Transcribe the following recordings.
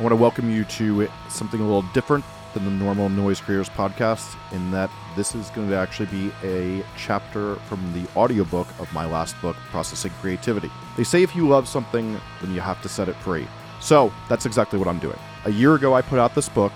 I want to welcome you to something a little different than the normal Noise Creators podcast, in that this is going to actually be a chapter from the audiobook of my last book, Processing Creativity. They say if you love something, then you have to set it free. So that's exactly what I'm doing. A year ago, I put out this book,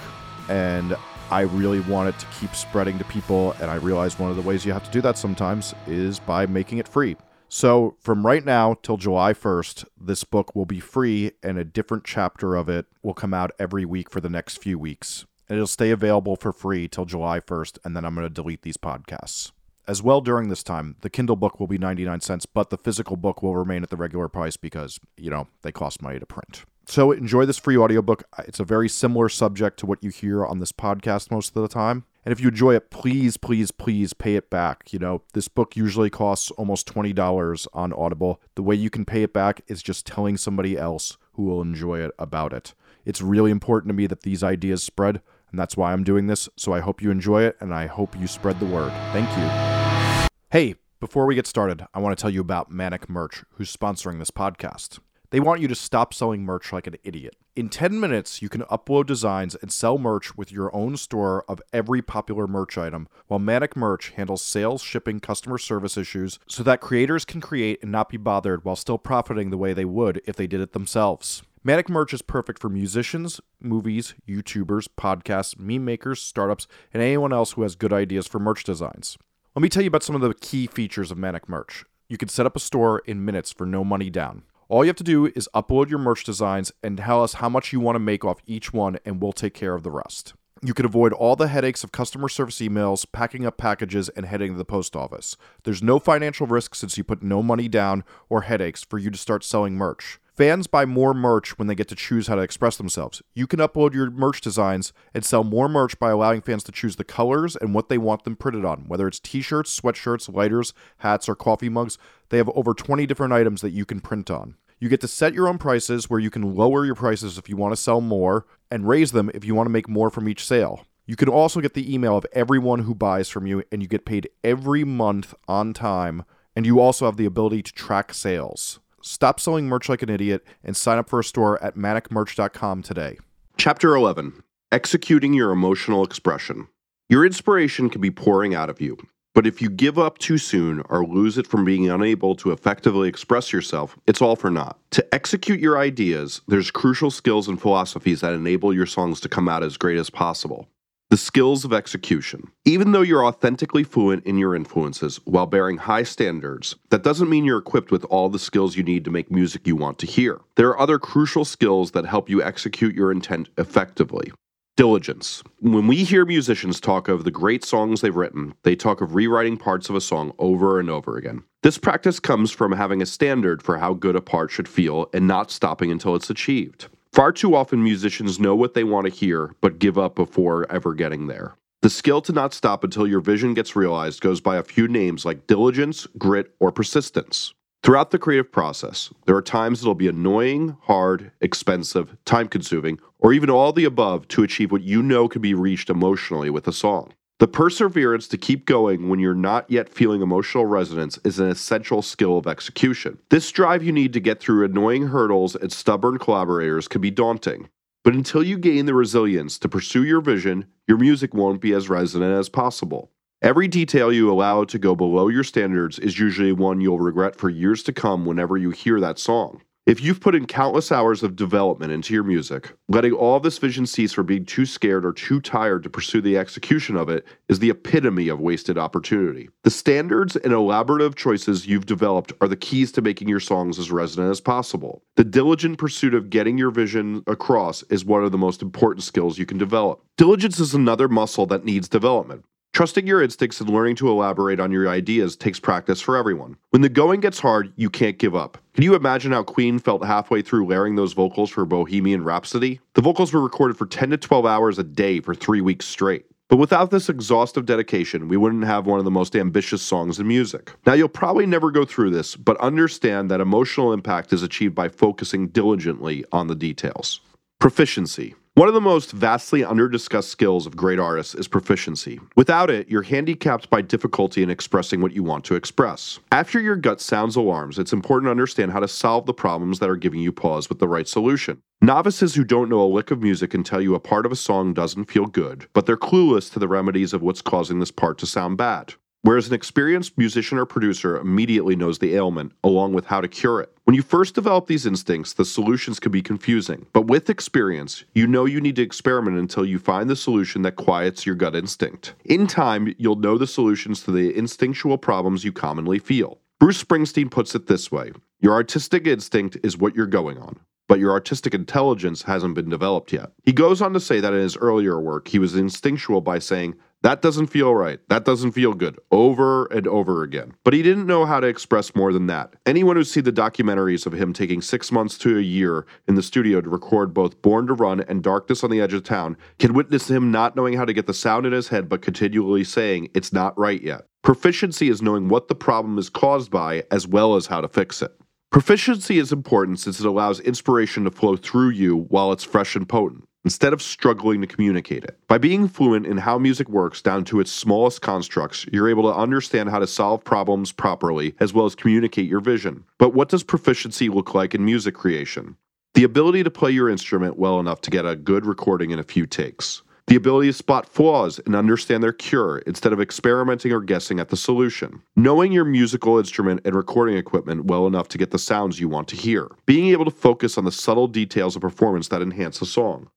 and I really wanted to keep spreading to people, and I realized one of the ways you have to do that sometimes is by making it free. So, from right now till July 1st, this book will be free, and a different chapter of it will come out every week for the next few weeks. And it'll stay available for free till July 1st, and then I'm going to delete these podcasts. As well, during this time, the Kindle book will be 99 cents, but the physical book will remain at the regular price because, you know, they cost money to print. So enjoy this free audiobook. It's a very similar subject to what you hear on this podcast most of the time. And if you enjoy it, please, please, please pay it back. You know, this book usually costs almost $20 on Audible. The way you can pay it back is just telling somebody else who will enjoy it about it. It's really important to me that these ideas spread, and that's why I'm doing this. So I hope you enjoy it, and I hope you spread the word. Thank you. Hey, before we get started, I want to tell you about Manic Merch, who's sponsoring this podcast. They want you to stop selling merch like an idiot. In 10 minutes, you can upload designs and sell merch with your own store of every popular merch item, while Manic Merch handles sales, shipping, customer service issues so that creators can create and not be bothered while still profiting the way they would if they did it themselves. Manic Merch is perfect for musicians, movies, YouTubers, podcasts, meme makers, startups, and anyone else who has good ideas for merch designs. Let me tell you about some of the key features of Manic Merch. You can set up a store in minutes for no money down. All you have to do is upload your merch designs and tell us how much you want to make off each one, and we'll take care of the rest. You can avoid all the headaches of customer service emails, packing up packages, and heading to the post office. There's no financial risk since you put no money down or headaches for you to start selling merch. Fans buy more merch when they get to choose how to express themselves. You can upload your merch designs and sell more merch by allowing fans to choose the colors and what they want them printed on, whether it's t shirts, sweatshirts, lighters, hats, or coffee mugs. They have over 20 different items that you can print on. You get to set your own prices where you can lower your prices if you want to sell more and raise them if you want to make more from each sale. You can also get the email of everyone who buys from you, and you get paid every month on time. And you also have the ability to track sales. Stop selling merch like an idiot and sign up for a store at manicmerch.com today. Chapter 11 Executing Your Emotional Expression. Your inspiration can be pouring out of you, but if you give up too soon or lose it from being unable to effectively express yourself, it's all for naught. To execute your ideas, there's crucial skills and philosophies that enable your songs to come out as great as possible. The skills of execution. Even though you're authentically fluent in your influences while bearing high standards, that doesn't mean you're equipped with all the skills you need to make music you want to hear. There are other crucial skills that help you execute your intent effectively. Diligence. When we hear musicians talk of the great songs they've written, they talk of rewriting parts of a song over and over again. This practice comes from having a standard for how good a part should feel and not stopping until it's achieved. Far too often, musicians know what they want to hear, but give up before ever getting there. The skill to not stop until your vision gets realized goes by a few names like diligence, grit, or persistence. Throughout the creative process, there are times it'll be annoying, hard, expensive, time consuming, or even all the above to achieve what you know can be reached emotionally with a song. The perseverance to keep going when you're not yet feeling emotional resonance is an essential skill of execution. This drive you need to get through annoying hurdles and stubborn collaborators can be daunting. But until you gain the resilience to pursue your vision, your music won't be as resonant as possible. Every detail you allow to go below your standards is usually one you'll regret for years to come whenever you hear that song. If you've put in countless hours of development into your music, letting all this vision cease for being too scared or too tired to pursue the execution of it is the epitome of wasted opportunity. The standards and elaborative choices you've developed are the keys to making your songs as resonant as possible. The diligent pursuit of getting your vision across is one of the most important skills you can develop. Diligence is another muscle that needs development. Trusting your instincts and learning to elaborate on your ideas takes practice for everyone. When the going gets hard, you can't give up. Can you imagine how Queen felt halfway through layering those vocals for Bohemian Rhapsody? The vocals were recorded for 10 to 12 hours a day for three weeks straight. But without this exhaustive dedication, we wouldn't have one of the most ambitious songs in music. Now, you'll probably never go through this, but understand that emotional impact is achieved by focusing diligently on the details. Proficiency. One of the most vastly underdiscussed skills of great artists is proficiency. Without it, you're handicapped by difficulty in expressing what you want to express. After your gut sounds alarms, it's important to understand how to solve the problems that are giving you pause with the right solution. Novices who don't know a lick of music can tell you a part of a song doesn't feel good, but they're clueless to the remedies of what's causing this part to sound bad whereas an experienced musician or producer immediately knows the ailment, along with how to cure it. When you first develop these instincts, the solutions can be confusing, but with experience, you know you need to experiment until you find the solution that quiets your gut instinct. In time, you'll know the solutions to the instinctual problems you commonly feel. Bruce Springsteen puts it this way Your artistic instinct is what you're going on but your artistic intelligence hasn't been developed yet. He goes on to say that in his earlier work, he was instinctual by saying, that doesn't feel right. That doesn't feel good. Over and over again. But he didn't know how to express more than that. Anyone who's seen the documentaries of him taking six months to a year in the studio to record both Born to Run and Darkness on the Edge of Town can witness him not knowing how to get the sound in his head but continually saying, it's not right yet. Proficiency is knowing what the problem is caused by as well as how to fix it. Proficiency is important since it allows inspiration to flow through you while it's fresh and potent instead of struggling to communicate it. By being fluent in how music works down to its smallest constructs, you're able to understand how to solve problems properly as well as communicate your vision. But what does proficiency look like in music creation? The ability to play your instrument well enough to get a good recording in a few takes. The ability to spot flaws and understand their cure instead of experimenting or guessing at the solution. Knowing your musical instrument and recording equipment well enough to get the sounds you want to hear. Being able to focus on the subtle details of performance that enhance a song.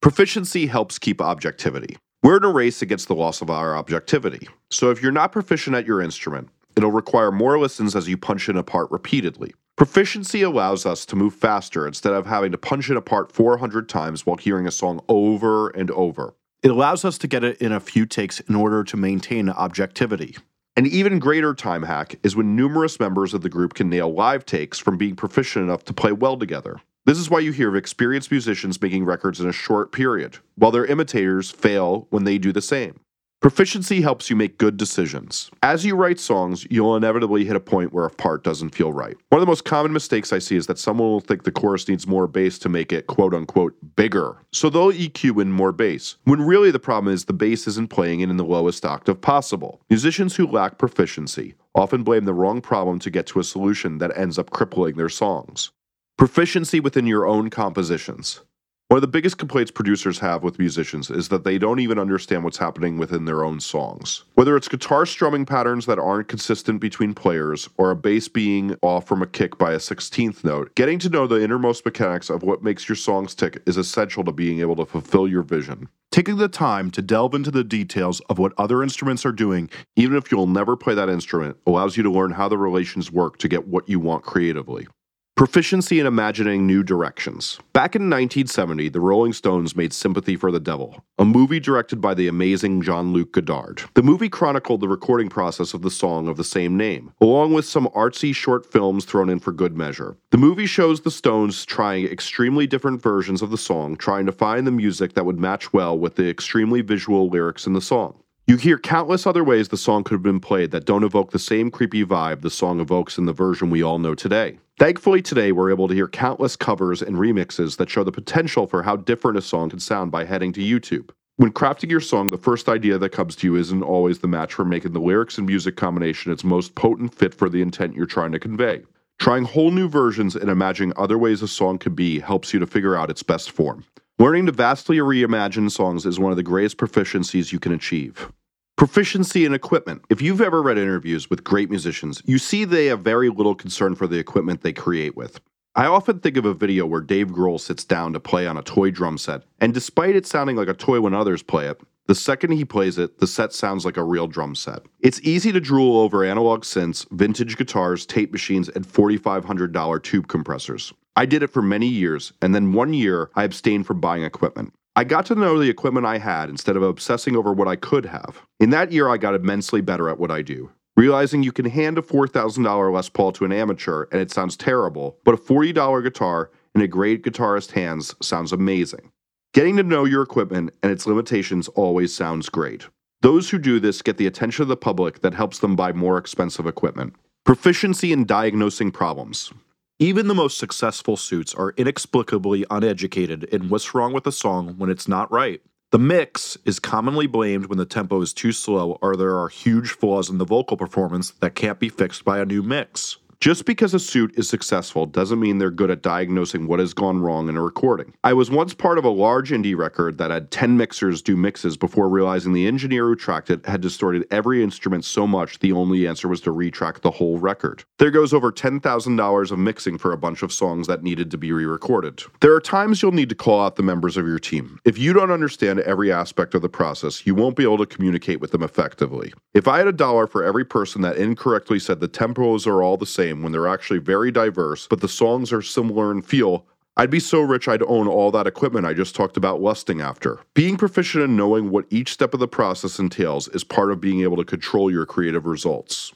Proficiency helps keep objectivity. We're in a race against the loss of our objectivity. So if you're not proficient at your instrument, it'll require more listens as you punch in a part repeatedly. Proficiency allows us to move faster instead of having to punch in a part 400 times while hearing a song over and over. It allows us to get it in a few takes in order to maintain objectivity. An even greater time hack is when numerous members of the group can nail live takes from being proficient enough to play well together. This is why you hear of experienced musicians making records in a short period, while their imitators fail when they do the same. Proficiency helps you make good decisions. As you write songs, you'll inevitably hit a point where a part doesn't feel right. One of the most common mistakes I see is that someone will think the chorus needs more bass to make it quote unquote bigger. So they'll EQ in more bass, when really the problem is the bass isn't playing it in the lowest octave possible. Musicians who lack proficiency often blame the wrong problem to get to a solution that ends up crippling their songs. Proficiency within your own compositions. One of the biggest complaints producers have with musicians is that they don't even understand what's happening within their own songs. Whether it's guitar strumming patterns that aren't consistent between players, or a bass being off from a kick by a 16th note, getting to know the innermost mechanics of what makes your songs tick is essential to being able to fulfill your vision. Taking the time to delve into the details of what other instruments are doing, even if you'll never play that instrument, allows you to learn how the relations work to get what you want creatively. Proficiency in imagining new directions. Back in 1970, the Rolling Stones made Sympathy for the Devil, a movie directed by the amazing Jean Luc Godard. The movie chronicled the recording process of the song of the same name, along with some artsy short films thrown in for good measure. The movie shows the Stones trying extremely different versions of the song, trying to find the music that would match well with the extremely visual lyrics in the song. You hear countless other ways the song could have been played that don't evoke the same creepy vibe the song evokes in the version we all know today. Thankfully, today we're able to hear countless covers and remixes that show the potential for how different a song can sound by heading to YouTube. When crafting your song, the first idea that comes to you isn't always the match for making the lyrics and music combination its most potent fit for the intent you're trying to convey. Trying whole new versions and imagining other ways a song could be helps you to figure out its best form. Learning to vastly reimagine songs is one of the greatest proficiencies you can achieve. Proficiency in equipment. If you've ever read interviews with great musicians, you see they have very little concern for the equipment they create with. I often think of a video where Dave Grohl sits down to play on a toy drum set, and despite it sounding like a toy when others play it, the second he plays it, the set sounds like a real drum set. It's easy to drool over analog synths, vintage guitars, tape machines, and $4,500 tube compressors. I did it for many years, and then one year I abstained from buying equipment. I got to know the equipment I had instead of obsessing over what I could have. In that year, I got immensely better at what I do. Realizing you can hand a $4,000 Les Paul to an amateur and it sounds terrible, but a $40 guitar in a great guitarist's hands sounds amazing. Getting to know your equipment and its limitations always sounds great. Those who do this get the attention of the public that helps them buy more expensive equipment. Proficiency in diagnosing problems. Even the most successful suits are inexplicably uneducated in what's wrong with a song when it's not right. The mix is commonly blamed when the tempo is too slow or there are huge flaws in the vocal performance that can't be fixed by a new mix. Just because a suit is successful doesn't mean they're good at diagnosing what has gone wrong in a recording. I was once part of a large indie record that had 10 mixers do mixes before realizing the engineer who tracked it had distorted every instrument so much the only answer was to retrack the whole record. There goes over $10,000 of mixing for a bunch of songs that needed to be re recorded. There are times you'll need to call out the members of your team. If you don't understand every aspect of the process, you won't be able to communicate with them effectively. If I had a dollar for every person that incorrectly said the tempos are all the same, when they're actually very diverse, but the songs are similar in feel, I'd be so rich I'd own all that equipment I just talked about lusting after. Being proficient in knowing what each step of the process entails is part of being able to control your creative results.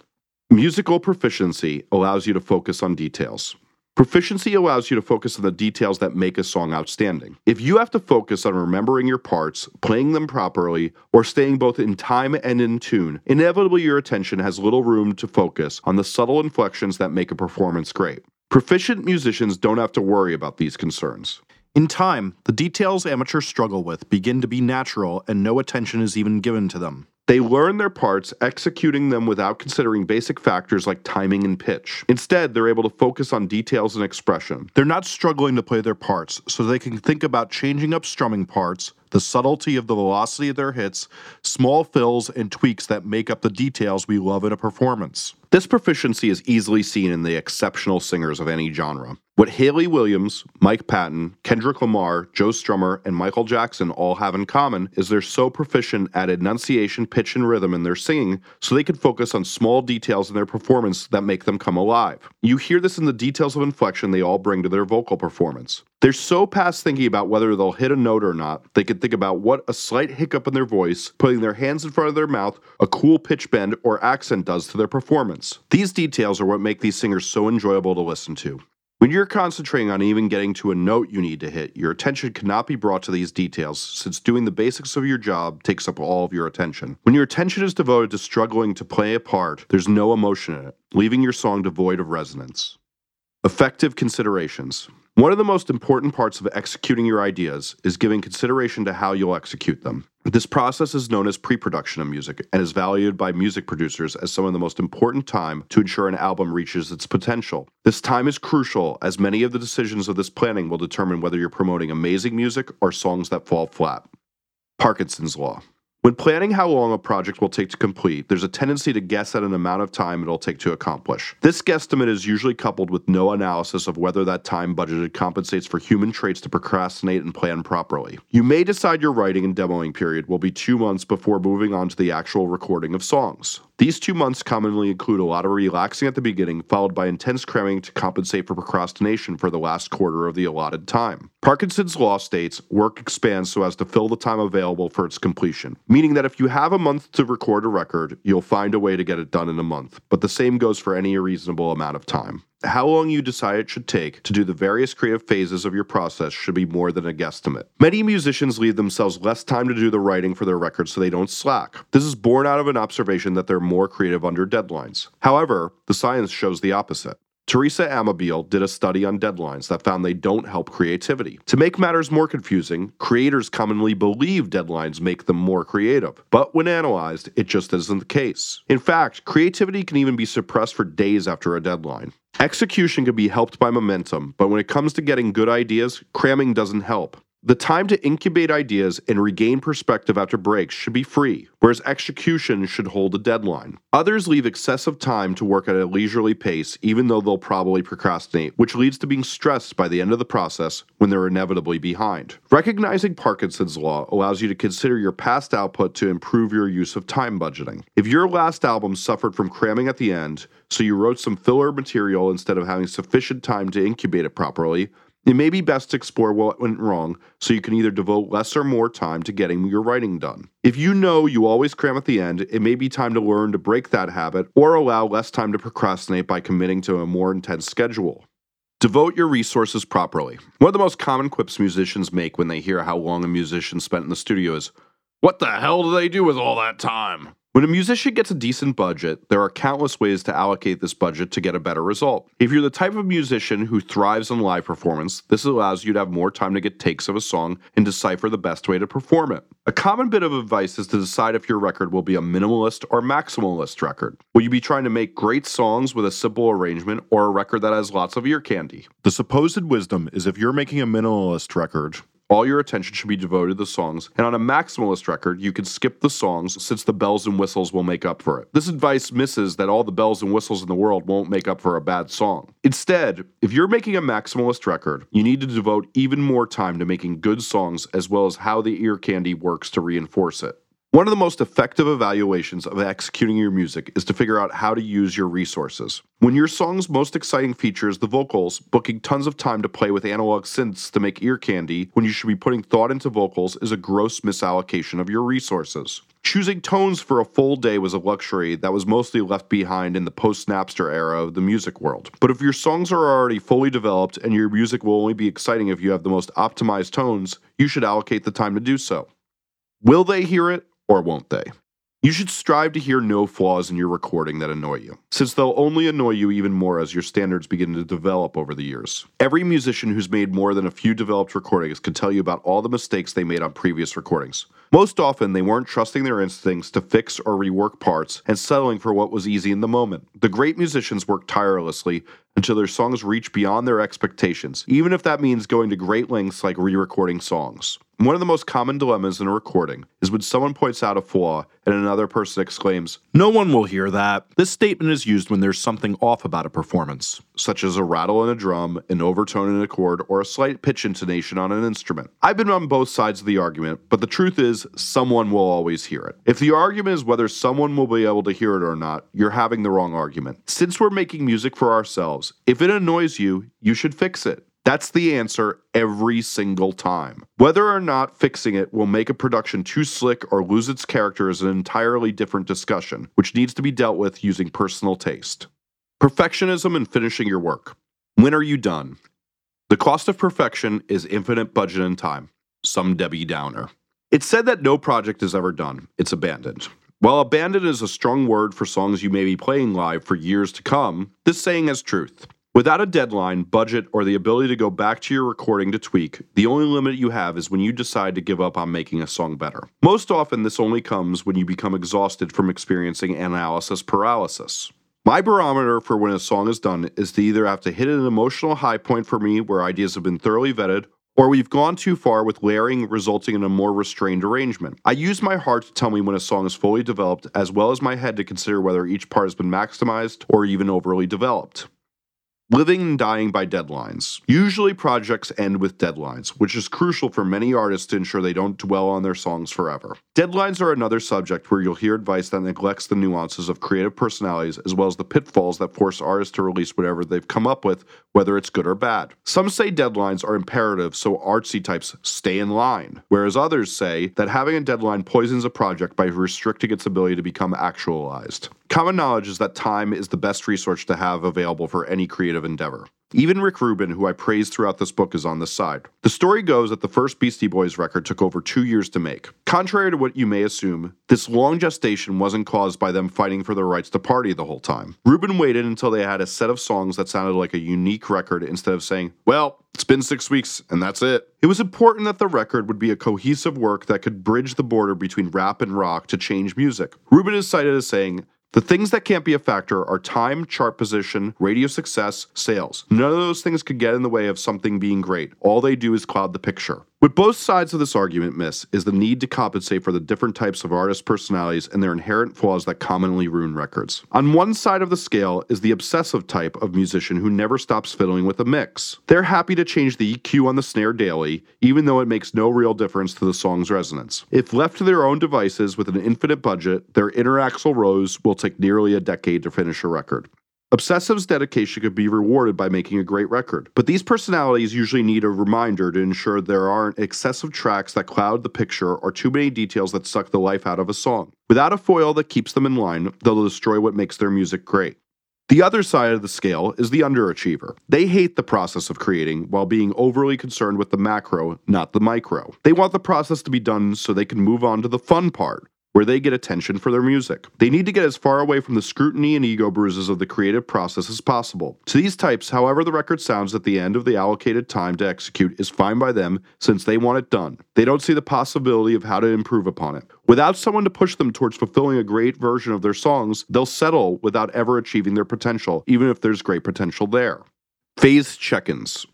Musical proficiency allows you to focus on details. Proficiency allows you to focus on the details that make a song outstanding. If you have to focus on remembering your parts, playing them properly, or staying both in time and in tune, inevitably your attention has little room to focus on the subtle inflections that make a performance great. Proficient musicians don't have to worry about these concerns. In time, the details amateurs struggle with begin to be natural and no attention is even given to them. They learn their parts, executing them without considering basic factors like timing and pitch. Instead, they're able to focus on details and expression. They're not struggling to play their parts, so they can think about changing up strumming parts, the subtlety of the velocity of their hits, small fills, and tweaks that make up the details we love in a performance. This proficiency is easily seen in the exceptional singers of any genre. What Hayley Williams, Mike Patton, Kendrick Lamar, Joe Strummer, and Michael Jackson all have in common is they're so proficient at enunciation, pitch, and rhythm in their singing so they can focus on small details in their performance that make them come alive. You hear this in the details of inflection they all bring to their vocal performance. They're so past thinking about whether they'll hit a note or not, they can think about what a slight hiccup in their voice, putting their hands in front of their mouth, a cool pitch bend, or accent does to their performance. These details are what make these singers so enjoyable to listen to. When you're concentrating on even getting to a note you need to hit, your attention cannot be brought to these details since doing the basics of your job takes up all of your attention. When your attention is devoted to struggling to play a part, there's no emotion in it, leaving your song devoid of resonance. Effective considerations. One of the most important parts of executing your ideas is giving consideration to how you'll execute them. This process is known as pre production of music and is valued by music producers as some of the most important time to ensure an album reaches its potential. This time is crucial as many of the decisions of this planning will determine whether you're promoting amazing music or songs that fall flat. Parkinson's Law. When planning how long a project will take to complete, there's a tendency to guess at an amount of time it'll take to accomplish. This guesstimate is usually coupled with no analysis of whether that time budgeted compensates for human traits to procrastinate and plan properly. You may decide your writing and demoing period will be two months before moving on to the actual recording of songs. These two months commonly include a lot of relaxing at the beginning, followed by intense cramming to compensate for procrastination for the last quarter of the allotted time. Parkinson's law states work expands so as to fill the time available for its completion, meaning that if you have a month to record a record, you'll find a way to get it done in a month, but the same goes for any reasonable amount of time. How long you decide it should take to do the various creative phases of your process should be more than a guesstimate. Many musicians leave themselves less time to do the writing for their records so they don't slack. This is born out of an observation that they're more creative under deadlines. However, the science shows the opposite. Teresa Amabile did a study on deadlines that found they don't help creativity. To make matters more confusing, creators commonly believe deadlines make them more creative. But when analyzed, it just isn't the case. In fact, creativity can even be suppressed for days after a deadline. Execution can be helped by momentum, but when it comes to getting good ideas, cramming doesn't help. The time to incubate ideas and regain perspective after breaks should be free, whereas execution should hold a deadline. Others leave excessive time to work at a leisurely pace, even though they'll probably procrastinate, which leads to being stressed by the end of the process when they're inevitably behind. Recognizing Parkinson's Law allows you to consider your past output to improve your use of time budgeting. If your last album suffered from cramming at the end, so you wrote some filler material instead of having sufficient time to incubate it properly, it may be best to explore what went wrong so you can either devote less or more time to getting your writing done. If you know you always cram at the end, it may be time to learn to break that habit or allow less time to procrastinate by committing to a more intense schedule. Devote your resources properly. One of the most common quips musicians make when they hear how long a musician spent in the studio is, What the hell do they do with all that time? When a musician gets a decent budget, there are countless ways to allocate this budget to get a better result. If you're the type of musician who thrives on live performance, this allows you to have more time to get takes of a song and decipher the best way to perform it. A common bit of advice is to decide if your record will be a minimalist or maximalist record. Will you be trying to make great songs with a simple arrangement or a record that has lots of ear candy? The supposed wisdom is if you're making a minimalist record, all your attention should be devoted to the songs, and on a maximalist record, you can skip the songs since the bells and whistles will make up for it. This advice misses that all the bells and whistles in the world won't make up for a bad song. Instead, if you're making a maximalist record, you need to devote even more time to making good songs as well as how the ear candy works to reinforce it. One of the most effective evaluations of executing your music is to figure out how to use your resources. When your song's most exciting feature is the vocals, booking tons of time to play with analog synths to make ear candy when you should be putting thought into vocals is a gross misallocation of your resources. Choosing tones for a full day was a luxury that was mostly left behind in the post Napster era of the music world. But if your songs are already fully developed and your music will only be exciting if you have the most optimized tones, you should allocate the time to do so. Will they hear it? Or won't they? You should strive to hear no flaws in your recording that annoy you, since they'll only annoy you even more as your standards begin to develop over the years. Every musician who's made more than a few developed recordings can tell you about all the mistakes they made on previous recordings. Most often, they weren't trusting their instincts to fix or rework parts and settling for what was easy in the moment. The great musicians work tirelessly until their songs reach beyond their expectations, even if that means going to great lengths like re recording songs. One of the most common dilemmas in a recording is when someone points out a flaw and another person exclaims, No one will hear that. This statement is used when there's something off about a performance, such as a rattle in a drum, an overtone in a chord, or a slight pitch intonation on an instrument. I've been on both sides of the argument, but the truth is, someone will always hear it. If the argument is whether someone will be able to hear it or not, you're having the wrong argument. Since we're making music for ourselves, if it annoys you, you should fix it. That's the answer every single time. Whether or not fixing it will make a production too slick or lose its character is an entirely different discussion, which needs to be dealt with using personal taste. Perfectionism and finishing your work. When are you done? The cost of perfection is infinite budget and time. Some Debbie Downer. It's said that no project is ever done, it's abandoned. While abandoned is a strong word for songs you may be playing live for years to come, this saying has truth. Without a deadline, budget, or the ability to go back to your recording to tweak, the only limit you have is when you decide to give up on making a song better. Most often, this only comes when you become exhausted from experiencing analysis paralysis. My barometer for when a song is done is to either have to hit an emotional high point for me where ideas have been thoroughly vetted, or we've gone too far with layering resulting in a more restrained arrangement. I use my heart to tell me when a song is fully developed, as well as my head to consider whether each part has been maximized or even overly developed. Living and dying by deadlines. Usually, projects end with deadlines, which is crucial for many artists to ensure they don't dwell on their songs forever. Deadlines are another subject where you'll hear advice that neglects the nuances of creative personalities as well as the pitfalls that force artists to release whatever they've come up with, whether it's good or bad. Some say deadlines are imperative so artsy types stay in line, whereas others say that having a deadline poisons a project by restricting its ability to become actualized. Common knowledge is that time is the best resource to have available for any creative endeavor. Even Rick Rubin, who I praise throughout this book, is on this side. The story goes that the first Beastie Boys record took over two years to make. Contrary to what you may assume, this long gestation wasn't caused by them fighting for their rights to party the whole time. Rubin waited until they had a set of songs that sounded like a unique record instead of saying, well, it's been six weeks and that's it. It was important that the record would be a cohesive work that could bridge the border between rap and rock to change music. Rubin is cited as saying, the things that can't be a factor are time, chart position, radio success, sales. None of those things could get in the way of something being great. All they do is cloud the picture. What both sides of this argument miss is the need to compensate for the different types of artist personalities and their inherent flaws that commonly ruin records. On one side of the scale is the obsessive type of musician who never stops fiddling with a mix. They're happy to change the EQ on the snare daily, even though it makes no real difference to the song's resonance. If left to their own devices with an infinite budget, their inner Axl Rose will take nearly a decade to finish a record. Obsessive's dedication could be rewarded by making a great record, but these personalities usually need a reminder to ensure there aren't excessive tracks that cloud the picture or too many details that suck the life out of a song. Without a foil that keeps them in line, they'll destroy what makes their music great. The other side of the scale is the underachiever. They hate the process of creating while being overly concerned with the macro, not the micro. They want the process to be done so they can move on to the fun part, where they get attention for their music. They need to get as far away from the scrutiny and ego bruises of the creative process as possible. To these types, however the record sounds at the end of the allocated time to execute is fine by them since they want it done. They don't see the possibility of how to improve upon it. Without someone to push them towards fulfilling a great version of their songs, they'll settle without ever achieving their potential, even if there's great potential there. Phase check ins.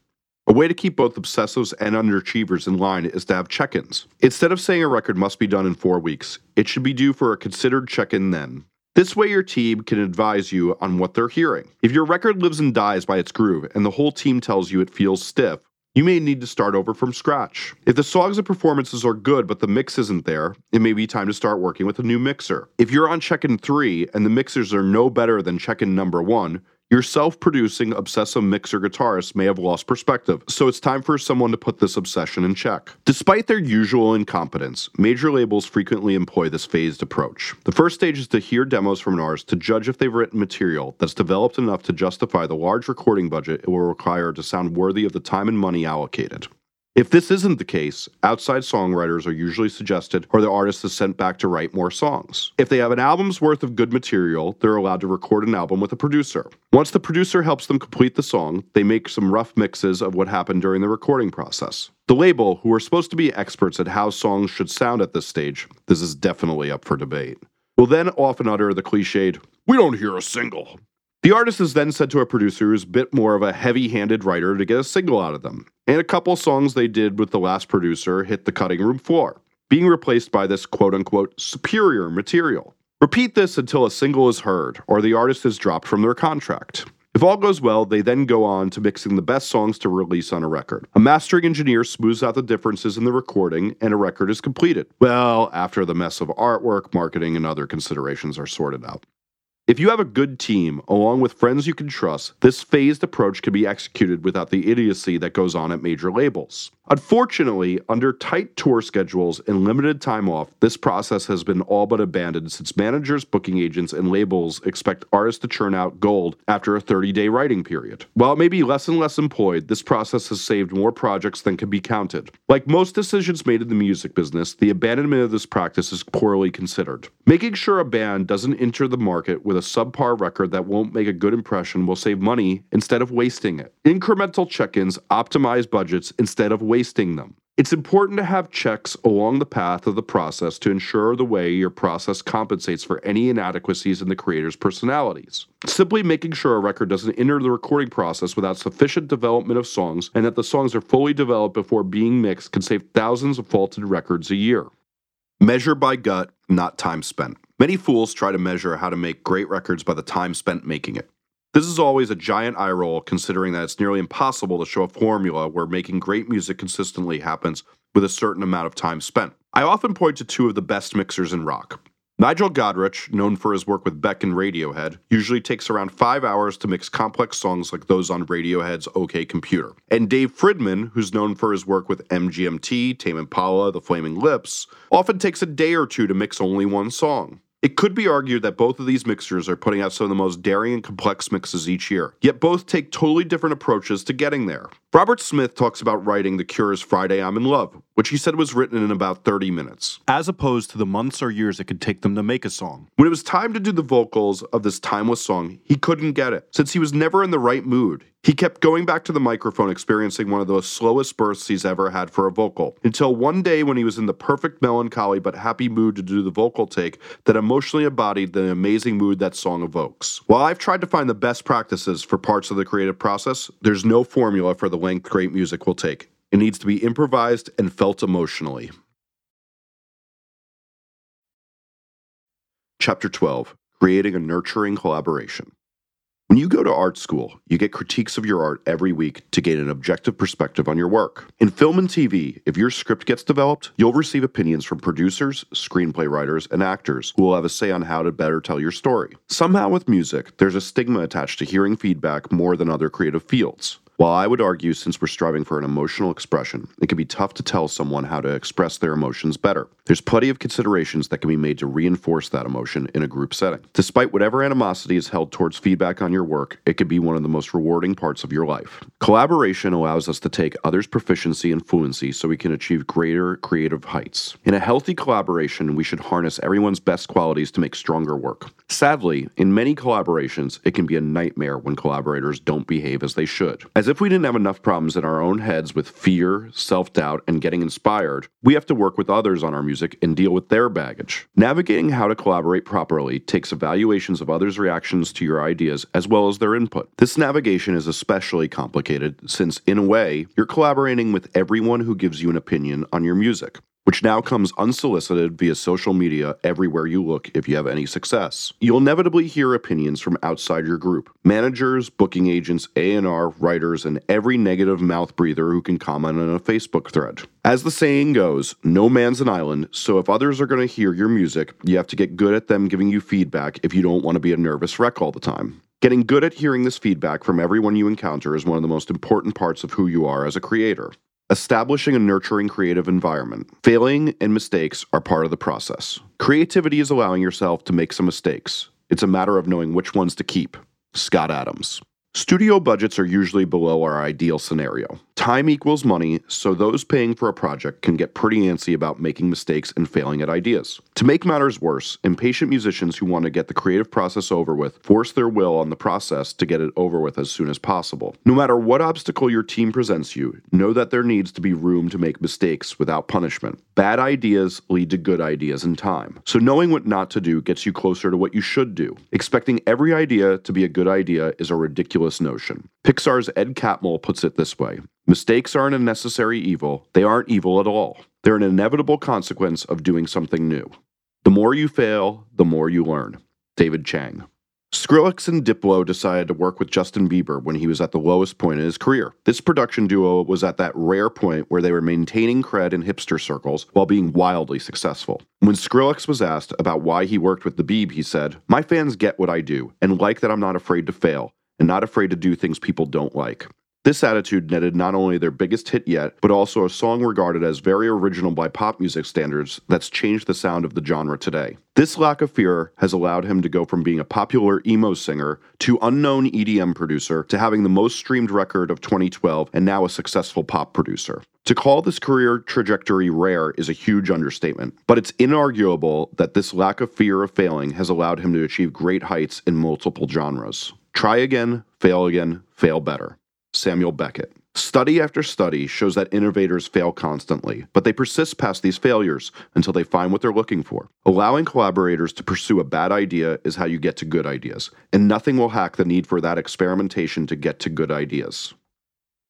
A way to keep both obsessives and underachievers in line is to have check ins. Instead of saying a record must be done in four weeks, it should be due for a considered check in then. This way, your team can advise you on what they're hearing. If your record lives and dies by its groove and the whole team tells you it feels stiff, you may need to start over from scratch. If the songs and performances are good but the mix isn't there, it may be time to start working with a new mixer. If you're on check in three and the mixers are no better than check in number one, your self producing obsessive mixer guitarist may have lost perspective, so it's time for someone to put this obsession in check. Despite their usual incompetence, major labels frequently employ this phased approach. The first stage is to hear demos from an artist to judge if they've written material that's developed enough to justify the large recording budget it will require to sound worthy of the time and money allocated. If this isn't the case, outside songwriters are usually suggested or the artist is sent back to write more songs. If they have an album's worth of good material, they're allowed to record an album with a producer. Once the producer helps them complete the song, they make some rough mixes of what happened during the recording process. The label, who are supposed to be experts at how songs should sound at this stage, this is definitely up for debate, will then often utter the cliched, We don't hear a single. The artist is then said to a producer who's a bit more of a heavy handed writer to get a single out of them. And a couple songs they did with the last producer hit the cutting room floor, being replaced by this quote unquote superior material. Repeat this until a single is heard or the artist is dropped from their contract. If all goes well, they then go on to mixing the best songs to release on a record. A mastering engineer smooths out the differences in the recording, and a record is completed. Well, after the mess of artwork, marketing, and other considerations are sorted out. If you have a good team, along with friends you can trust, this phased approach can be executed without the idiocy that goes on at major labels. Unfortunately, under tight tour schedules and limited time off, this process has been all but abandoned since managers, booking agents, and labels expect artists to churn out gold after a 30 day writing period. While it may be less and less employed, this process has saved more projects than can be counted. Like most decisions made in the music business, the abandonment of this practice is poorly considered. Making sure a band doesn't enter the market with subpar record that won't make a good impression will save money instead of wasting it. Incremental check ins optimize budgets instead of wasting wasting them. It's important to have checks along the path of the process to ensure the way your process compensates for any inadequacies in the creator's personalities. Simply making sure a record doesn't enter the recording process without sufficient development of songs and that the songs are fully developed before being mixed can save thousands of faulted records a year. Measure by gut, not time spent. Many fools try to measure how to make great records by the time spent making it. This is always a giant eye roll considering that it's nearly impossible to show a formula where making great music consistently happens with a certain amount of time spent. I often point to two of the best mixers in rock. Nigel Godrich, known for his work with Beck and Radiohead, usually takes around five hours to mix complex songs like those on Radiohead's OK Computer. And Dave Fridmann, who's known for his work with MGMT, Tame Impala, The Flaming Lips, often takes a day or two to mix only one song. It could be argued that both of these mixers are putting out some of the most daring and complex mixes each year, yet both take totally different approaches to getting there. Robert Smith talks about writing The Cure's Friday I'm in Love, which he said was written in about 30 minutes, as opposed to the months or years it could take them to make a song. When it was time to do the vocals of this timeless song, he couldn't get it, since he was never in the right mood. He kept going back to the microphone, experiencing one of the slowest bursts he's ever had for a vocal, until one day when he was in the perfect melancholy but happy mood to do the vocal take that emotionally embodied the amazing mood that song evokes. While I've tried to find the best practices for parts of the creative process, there's no formula for the length great music will take. It needs to be improvised and felt emotionally. Chapter 12 Creating a Nurturing Collaboration. When you go to art school, you get critiques of your art every week to gain an objective perspective on your work. In film and TV, if your script gets developed, you'll receive opinions from producers, screenplay writers, and actors who will have a say on how to better tell your story. Somehow, with music, there's a stigma attached to hearing feedback more than other creative fields. While I would argue, since we're striving for an emotional expression, it can be tough to tell someone how to express their emotions better. There's plenty of considerations that can be made to reinforce that emotion in a group setting. Despite whatever animosity is held towards feedback on your work, it can be one of the most rewarding parts of your life. Collaboration allows us to take others' proficiency and fluency so we can achieve greater creative heights. In a healthy collaboration, we should harness everyone's best qualities to make stronger work. Sadly, in many collaborations, it can be a nightmare when collaborators don't behave as they should. As if we didn't have enough problems in our own heads with fear, self doubt, and getting inspired, we have to work with others on our music and deal with their baggage. Navigating how to collaborate properly takes evaluations of others' reactions to your ideas as well as their input. This navigation is especially complicated since, in a way, you're collaborating with everyone who gives you an opinion on your music which now comes unsolicited via social media everywhere you look if you have any success. You'll inevitably hear opinions from outside your group. Managers, booking agents, A&R, writers, and every negative mouth breather who can comment on a Facebook thread. As the saying goes, no man's an island, so if others are going to hear your music, you have to get good at them giving you feedback if you don't want to be a nervous wreck all the time. Getting good at hearing this feedback from everyone you encounter is one of the most important parts of who you are as a creator. Establishing a nurturing creative environment. Failing and mistakes are part of the process. Creativity is allowing yourself to make some mistakes. It's a matter of knowing which ones to keep. Scott Adams. Studio budgets are usually below our ideal scenario. Time equals money, so those paying for a project can get pretty antsy about making mistakes and failing at ideas. To make matters worse, impatient musicians who want to get the creative process over with force their will on the process to get it over with as soon as possible. No matter what obstacle your team presents you, know that there needs to be room to make mistakes without punishment. Bad ideas lead to good ideas in time. So knowing what not to do gets you closer to what you should do. Expecting every idea to be a good idea is a ridiculous notion. Pixar's Ed Catmull puts it this way Mistakes aren't a necessary evil, they aren't evil at all. They're an inevitable consequence of doing something new. The more you fail, the more you learn. David Chang. Skrillex and Diplo decided to work with Justin Bieber when he was at the lowest point in his career. This production duo was at that rare point where they were maintaining cred in hipster circles while being wildly successful. When Skrillex was asked about why he worked with the Beeb, he said, My fans get what I do and like that I'm not afraid to fail and not afraid to do things people don't like. This attitude netted not only their biggest hit yet, but also a song regarded as very original by pop music standards that's changed the sound of the genre today. This lack of fear has allowed him to go from being a popular emo singer to unknown EDM producer to having the most streamed record of 2012 and now a successful pop producer. To call this career trajectory rare is a huge understatement, but it's inarguable that this lack of fear of failing has allowed him to achieve great heights in multiple genres. Try again, fail again, fail better. Samuel Beckett. Study after study shows that innovators fail constantly, but they persist past these failures until they find what they're looking for. Allowing collaborators to pursue a bad idea is how you get to good ideas, and nothing will hack the need for that experimentation to get to good ideas.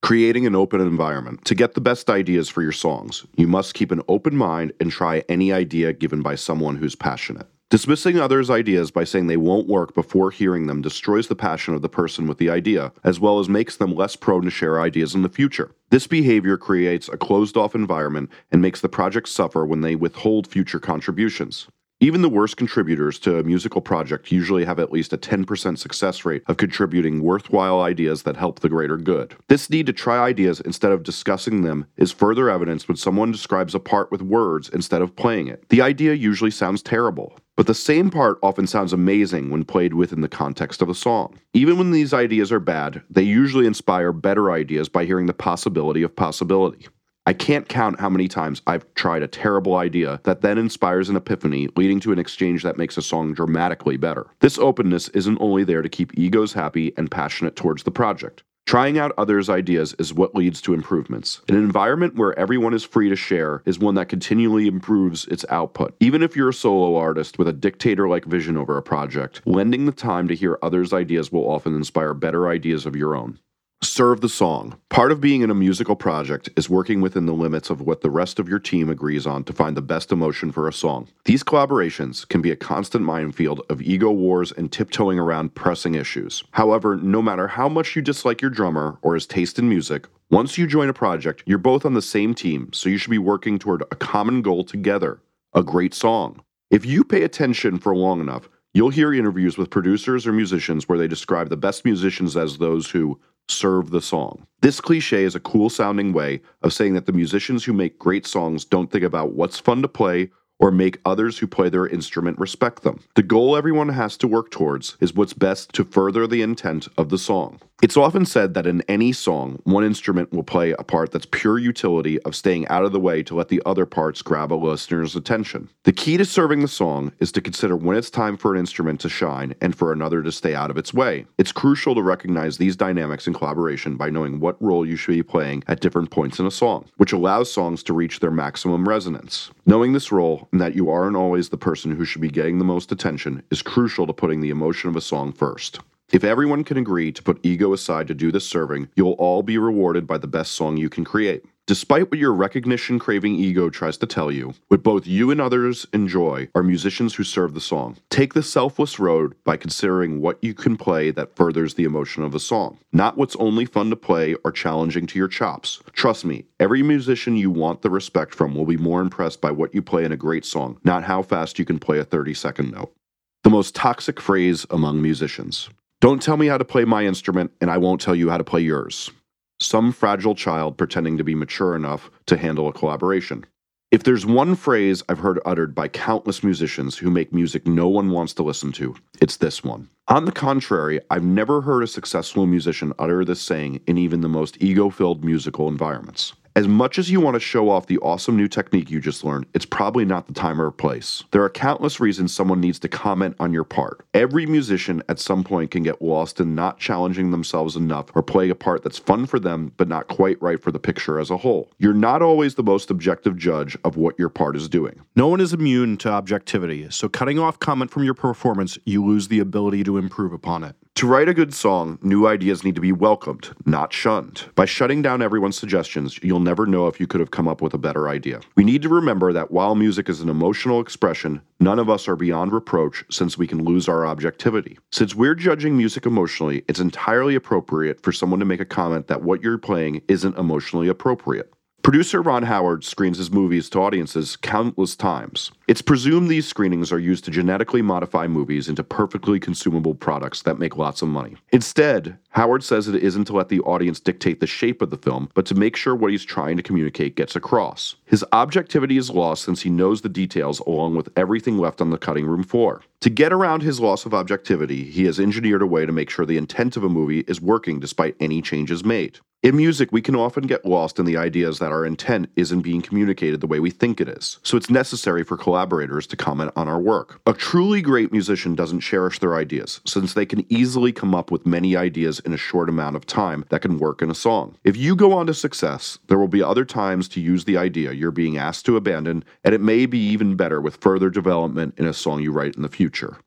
Creating an open environment. To get the best ideas for your songs, you must keep an open mind and try any idea given by someone who's passionate. Dismissing others' ideas by saying they won't work before hearing them destroys the passion of the person with the idea, as well as makes them less prone to share ideas in the future. This behavior creates a closed off environment and makes the project suffer when they withhold future contributions. Even the worst contributors to a musical project usually have at least a 10% success rate of contributing worthwhile ideas that help the greater good. This need to try ideas instead of discussing them is further evidence when someone describes a part with words instead of playing it. The idea usually sounds terrible. But the same part often sounds amazing when played within the context of a song. Even when these ideas are bad, they usually inspire better ideas by hearing the possibility of possibility. I can't count how many times I've tried a terrible idea that then inspires an epiphany, leading to an exchange that makes a song dramatically better. This openness isn't only there to keep egos happy and passionate towards the project. Trying out others' ideas is what leads to improvements. An environment where everyone is free to share is one that continually improves its output. Even if you're a solo artist with a dictator like vision over a project, lending the time to hear others' ideas will often inspire better ideas of your own. Serve the song. Part of being in a musical project is working within the limits of what the rest of your team agrees on to find the best emotion for a song. These collaborations can be a constant minefield of ego wars and tiptoeing around pressing issues. However, no matter how much you dislike your drummer or his taste in music, once you join a project, you're both on the same team, so you should be working toward a common goal together a great song. If you pay attention for long enough, you'll hear interviews with producers or musicians where they describe the best musicians as those who serve the song. This cliche is a cool sounding way of saying that the musicians who make great songs don't think about what's fun to play or make others who play their instrument respect them. The goal everyone has to work towards is what's best to further the intent of the song. It's often said that in any song, one instrument will play a part that's pure utility of staying out of the way to let the other parts grab a listener's attention. The key to serving the song is to consider when it's time for an instrument to shine and for another to stay out of its way. It's crucial to recognize these dynamics in collaboration by knowing what role you should be playing at different points in a song, which allows songs to reach their maximum resonance. Knowing this role and that you aren't always the person who should be getting the most attention is crucial to putting the emotion of a song first. If everyone can agree to put ego aside to do this serving, you'll all be rewarded by the best song you can create. Despite what your recognition craving ego tries to tell you, what both you and others enjoy are musicians who serve the song. Take the selfless road by considering what you can play that furthers the emotion of a song, not what's only fun to play or challenging to your chops. Trust me, every musician you want the respect from will be more impressed by what you play in a great song, not how fast you can play a 30 second note. The most toxic phrase among musicians. Don't tell me how to play my instrument, and I won't tell you how to play yours. Some fragile child pretending to be mature enough to handle a collaboration. If there's one phrase I've heard uttered by countless musicians who make music no one wants to listen to, it's this one. On the contrary, I've never heard a successful musician utter this saying in even the most ego filled musical environments. As much as you want to show off the awesome new technique you just learned, it's probably not the time or place. There are countless reasons someone needs to comment on your part. Every musician at some point can get lost in not challenging themselves enough or playing a part that's fun for them but not quite right for the picture as a whole. You're not always the most objective judge of what your part is doing. No one is immune to objectivity, so cutting off comment from your performance, you lose the ability to improve upon it. To write a good song, new ideas need to be welcomed, not shunned. By shutting down everyone's suggestions, you'll never know if you could have come up with a better idea. We need to remember that while music is an emotional expression, none of us are beyond reproach since we can lose our objectivity. Since we're judging music emotionally, it's entirely appropriate for someone to make a comment that what you're playing isn't emotionally appropriate. Producer Ron Howard screens his movies to audiences countless times. It's presumed these screenings are used to genetically modify movies into perfectly consumable products that make lots of money. Instead, Howard says it isn't to let the audience dictate the shape of the film, but to make sure what he's trying to communicate gets across. His objectivity is lost since he knows the details along with everything left on the cutting room floor. To get around his loss of objectivity, he has engineered a way to make sure the intent of a movie is working despite any changes made. In music, we can often get lost in the ideas that our intent isn't being communicated the way we think it is, so it's necessary for collaborators to comment on our work. A truly great musician doesn't cherish their ideas, since they can easily come up with many ideas in a short amount of time that can work in a song. If you go on to success, there will be other times to use the idea you're being asked to abandon, and it may be even better with further development in a song you write in the future.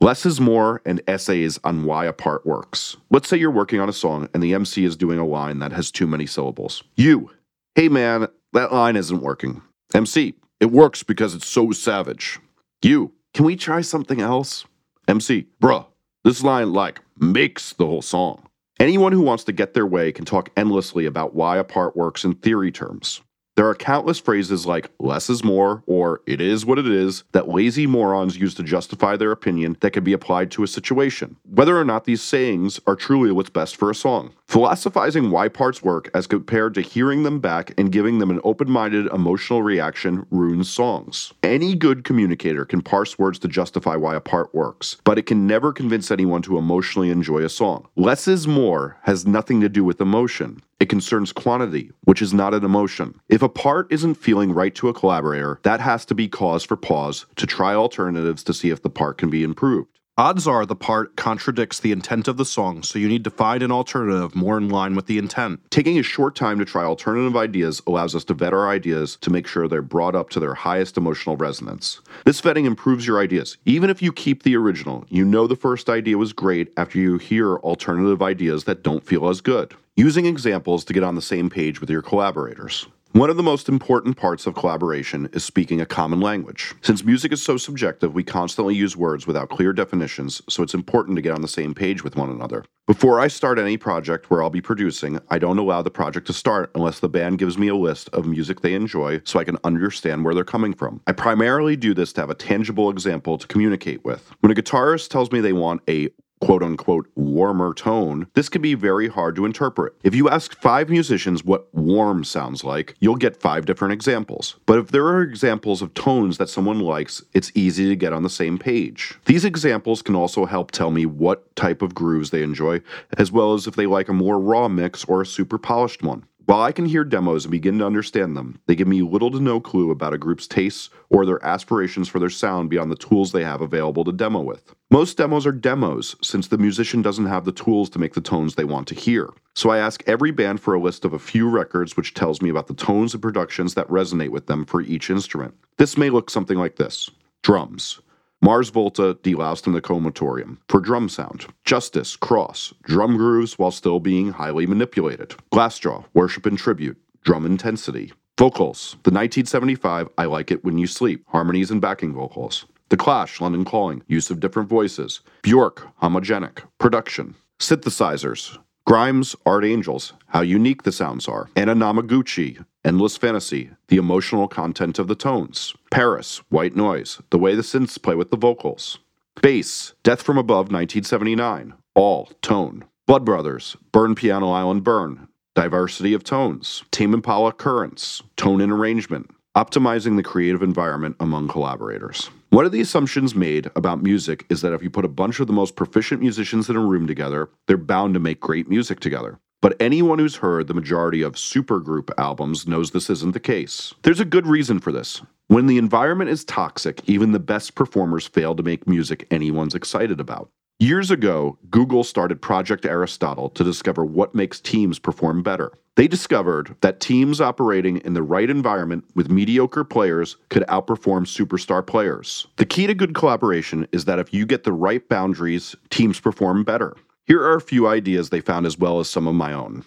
Less is more and essays on why a part works. Let's say you're working on a song and the MC is doing a line that has too many syllables. You, hey man, that line isn't working. MC, it works because it's so savage. You, can we try something else? MC, bruh, this line like makes the whole song. Anyone who wants to get their way can talk endlessly about why a part works in theory terms. There are countless phrases like less is more or it is what it is that lazy morons use to justify their opinion that can be applied to a situation, whether or not these sayings are truly what's best for a song. Philosophizing why parts work as compared to hearing them back and giving them an open minded emotional reaction ruins songs. Any good communicator can parse words to justify why a part works, but it can never convince anyone to emotionally enjoy a song. Less is more has nothing to do with emotion. It concerns quantity, which is not an emotion. If a part isn't feeling right to a collaborator, that has to be cause for pause to try alternatives to see if the part can be improved. Odds are the part contradicts the intent of the song, so you need to find an alternative more in line with the intent. Taking a short time to try alternative ideas allows us to vet our ideas to make sure they're brought up to their highest emotional resonance. This vetting improves your ideas. Even if you keep the original, you know the first idea was great after you hear alternative ideas that don't feel as good. Using examples to get on the same page with your collaborators. One of the most important parts of collaboration is speaking a common language. Since music is so subjective, we constantly use words without clear definitions, so it's important to get on the same page with one another. Before I start any project where I'll be producing, I don't allow the project to start unless the band gives me a list of music they enjoy so I can understand where they're coming from. I primarily do this to have a tangible example to communicate with. When a guitarist tells me they want a quote unquote warmer tone, this can be very hard to interpret. If you ask five musicians what warm sounds like, you'll get five different examples. But if there are examples of tones that someone likes, it's easy to get on the same page. These examples can also help tell me what type of grooves they enjoy, as well as if they like a more raw mix or a super polished one. While I can hear demos and begin to understand them, they give me little to no clue about a group's tastes or their aspirations for their sound beyond the tools they have available to demo with. Most demos are demos, since the musician doesn't have the tools to make the tones they want to hear. So I ask every band for a list of a few records which tells me about the tones and productions that resonate with them for each instrument. This may look something like this drums. Mars Volta deloused in the comatorium for drum sound. Justice, Cross, drum grooves while still being highly manipulated. Glassjaw, Worship and Tribute, drum intensity. Vocals, the 1975 I Like It When You Sleep, harmonies and backing vocals. The Clash, London Calling, use of different voices. Bjork, homogenic. Production. Synthesizers, Grimes, Art Angels, how unique the sounds are. Anamanaguchi, Endless Fantasy, the emotional content of the tones. PVRIS, White Noise, the way the synths play with the vocals. Bass, Death from Above 1979, all tone. Blood Brothers, Burn Piano Island Burn, diversity of tones. Tame Impala Currents, tone and arrangement. Optimizing the creative environment among collaborators. One of the assumptions made about music is that if you put a bunch of the most proficient musicians in a room together, they're bound to make great music together. But anyone who's heard the majority of supergroup albums knows this isn't the case. There's a good reason for this. When the environment is toxic, even the best performers fail to make music anyone's excited about. Years ago, Google started Project Aristotle to discover what makes teams perform better. They discovered that teams operating in the right environment with mediocre players could outperform superstar players. The key to good collaboration is that if you get the right boundaries, teams perform better. Here are a few ideas they found as well as some of my own.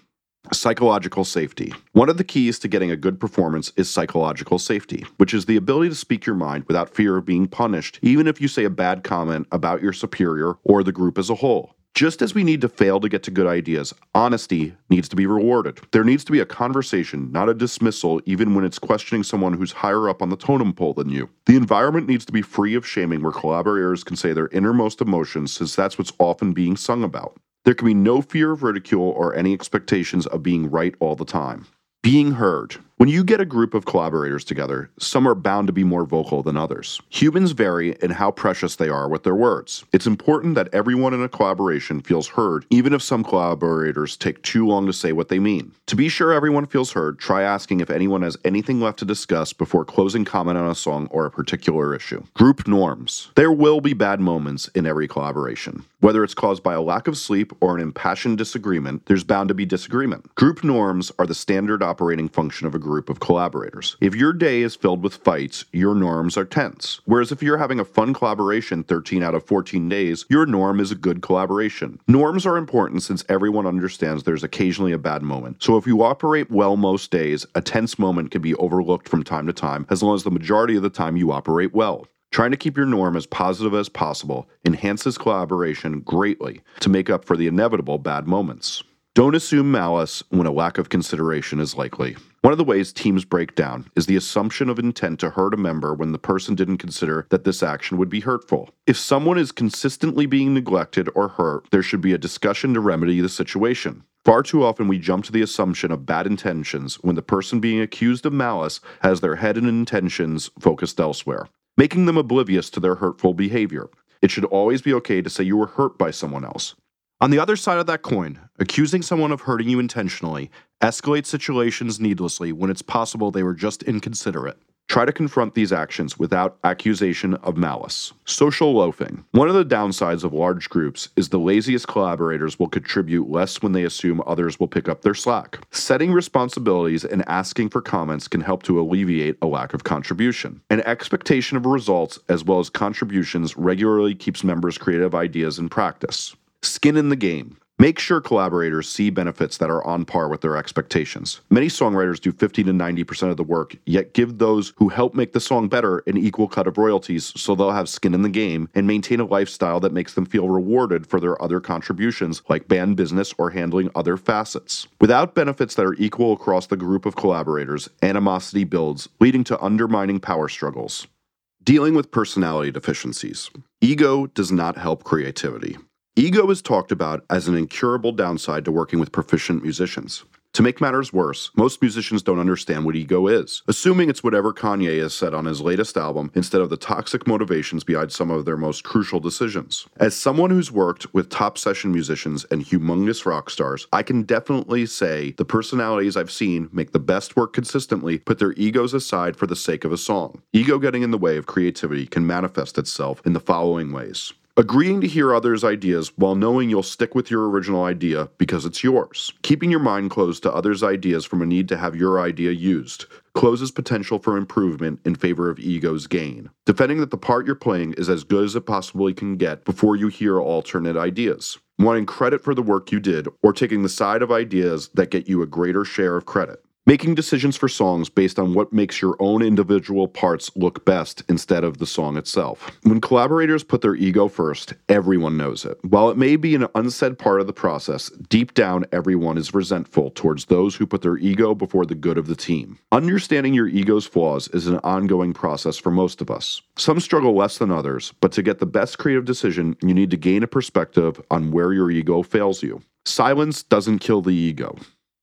Psychological safety. One of the keys to getting a good performance is psychological safety, which is the ability to speak your mind without fear of being punished, even if you say a bad comment about your superior or the group as a whole. Just as we need to fail to get to good ideas, honesty needs to be rewarded. There needs to be a conversation, not a dismissal, even when it's questioning someone who's higher up on the totem pole than you. The environment needs to be free of shaming where collaborators can say their innermost emotions, since that's what's often being sung about. There can be no fear of ridicule or any expectations of being right all the time. Being heard. When you get a group of collaborators together, some are bound to be more vocal than others. Humans vary in how precious they are with their words. It's important that everyone in a collaboration feels heard, even if some collaborators take too long to say what they mean. To be sure everyone feels heard, try asking if anyone has anything left to discuss before closing comment on a song or a particular issue. Group norms. There will be bad moments in every collaboration. Whether it's caused by a lack of sleep or an impassioned disagreement, there's bound to be disagreement. Group norms are the standard operating function of a group of collaborators. If your day is filled with fights, your norms are tense. Whereas if you're having a fun collaboration 13 out of 14 days, your norm is a good collaboration. Norms are important since everyone understands there's occasionally a bad moment. So if you operate well most days, a tense moment can be overlooked from time to time as long as the majority of the time you operate well. Trying to keep your norm as positive as possible enhances collaboration greatly to make up for the inevitable bad moments. Don't assume malice when a lack of consideration is likely. One of the ways teams break down is the assumption of intent to hurt a member when the person didn't consider that this action would be hurtful. If someone is consistently being neglected or hurt, there should be a discussion to remedy the situation. Far too often, we jump to the assumption of bad intentions when the person being accused of malice has their head and intentions focused elsewhere making them oblivious to their hurtful behavior. It should always be okay to say you were hurt by someone else. On the other side of that coin, accusing someone of hurting you intentionally escalates situations needlessly when it's possible they were just inconsiderate. Try to confront these actions without accusation of malice. Social loafing. One of the downsides of large groups is the laziest collaborators will contribute less when they assume others will pick up their slack. Setting responsibilities and asking for comments can help to alleviate a lack of contribution. An expectation of results as well as contributions regularly keeps members' creative ideas in practice. Skin in the game. Make sure collaborators see benefits that are on par with their expectations. Many songwriters do 50 to 90% of the work, yet give those who help make the song better an equal cut of royalties so they'll have skin in the game and maintain a lifestyle that makes them feel rewarded for their other contributions, like band business or handling other facets. Without benefits that are equal across the group of collaborators, animosity builds, leading to undermining power struggles. Dealing with personality deficiencies. Ego does not help creativity. Ego is talked about as an incurable downside to working with proficient musicians. To make matters worse, most musicians don't understand what ego is, assuming it's whatever Kanye has said on his latest album instead of the toxic motivations behind some of their most crucial decisions. As someone who's worked with top session musicians and humongous rock stars, I can definitely say the personalities I've seen make the best work consistently put their egos aside for the sake of a song. Ego getting in the way of creativity can manifest itself in the following ways. Agreeing to hear others' ideas while knowing you'll stick with your original idea because it's yours. Keeping your mind closed to others' ideas from a need to have your idea used closes potential for improvement in favor of ego's gain. Defending that the part you're playing is as good as it possibly can get before you hear alternate ideas. Wanting credit for the work you did or taking the side of ideas that get you a greater share of credit. Making decisions for songs based on what makes your own individual parts look best instead of the song itself. When collaborators put their ego first, everyone knows it. While it may be an unsaid part of the process, deep down everyone is resentful towards those who put their ego before the good of the team. Understanding your ego's flaws is an ongoing process for most of us. Some struggle less than others, but to get the best creative decision, you need to gain a perspective on where your ego fails you. Silence doesn't kill the ego.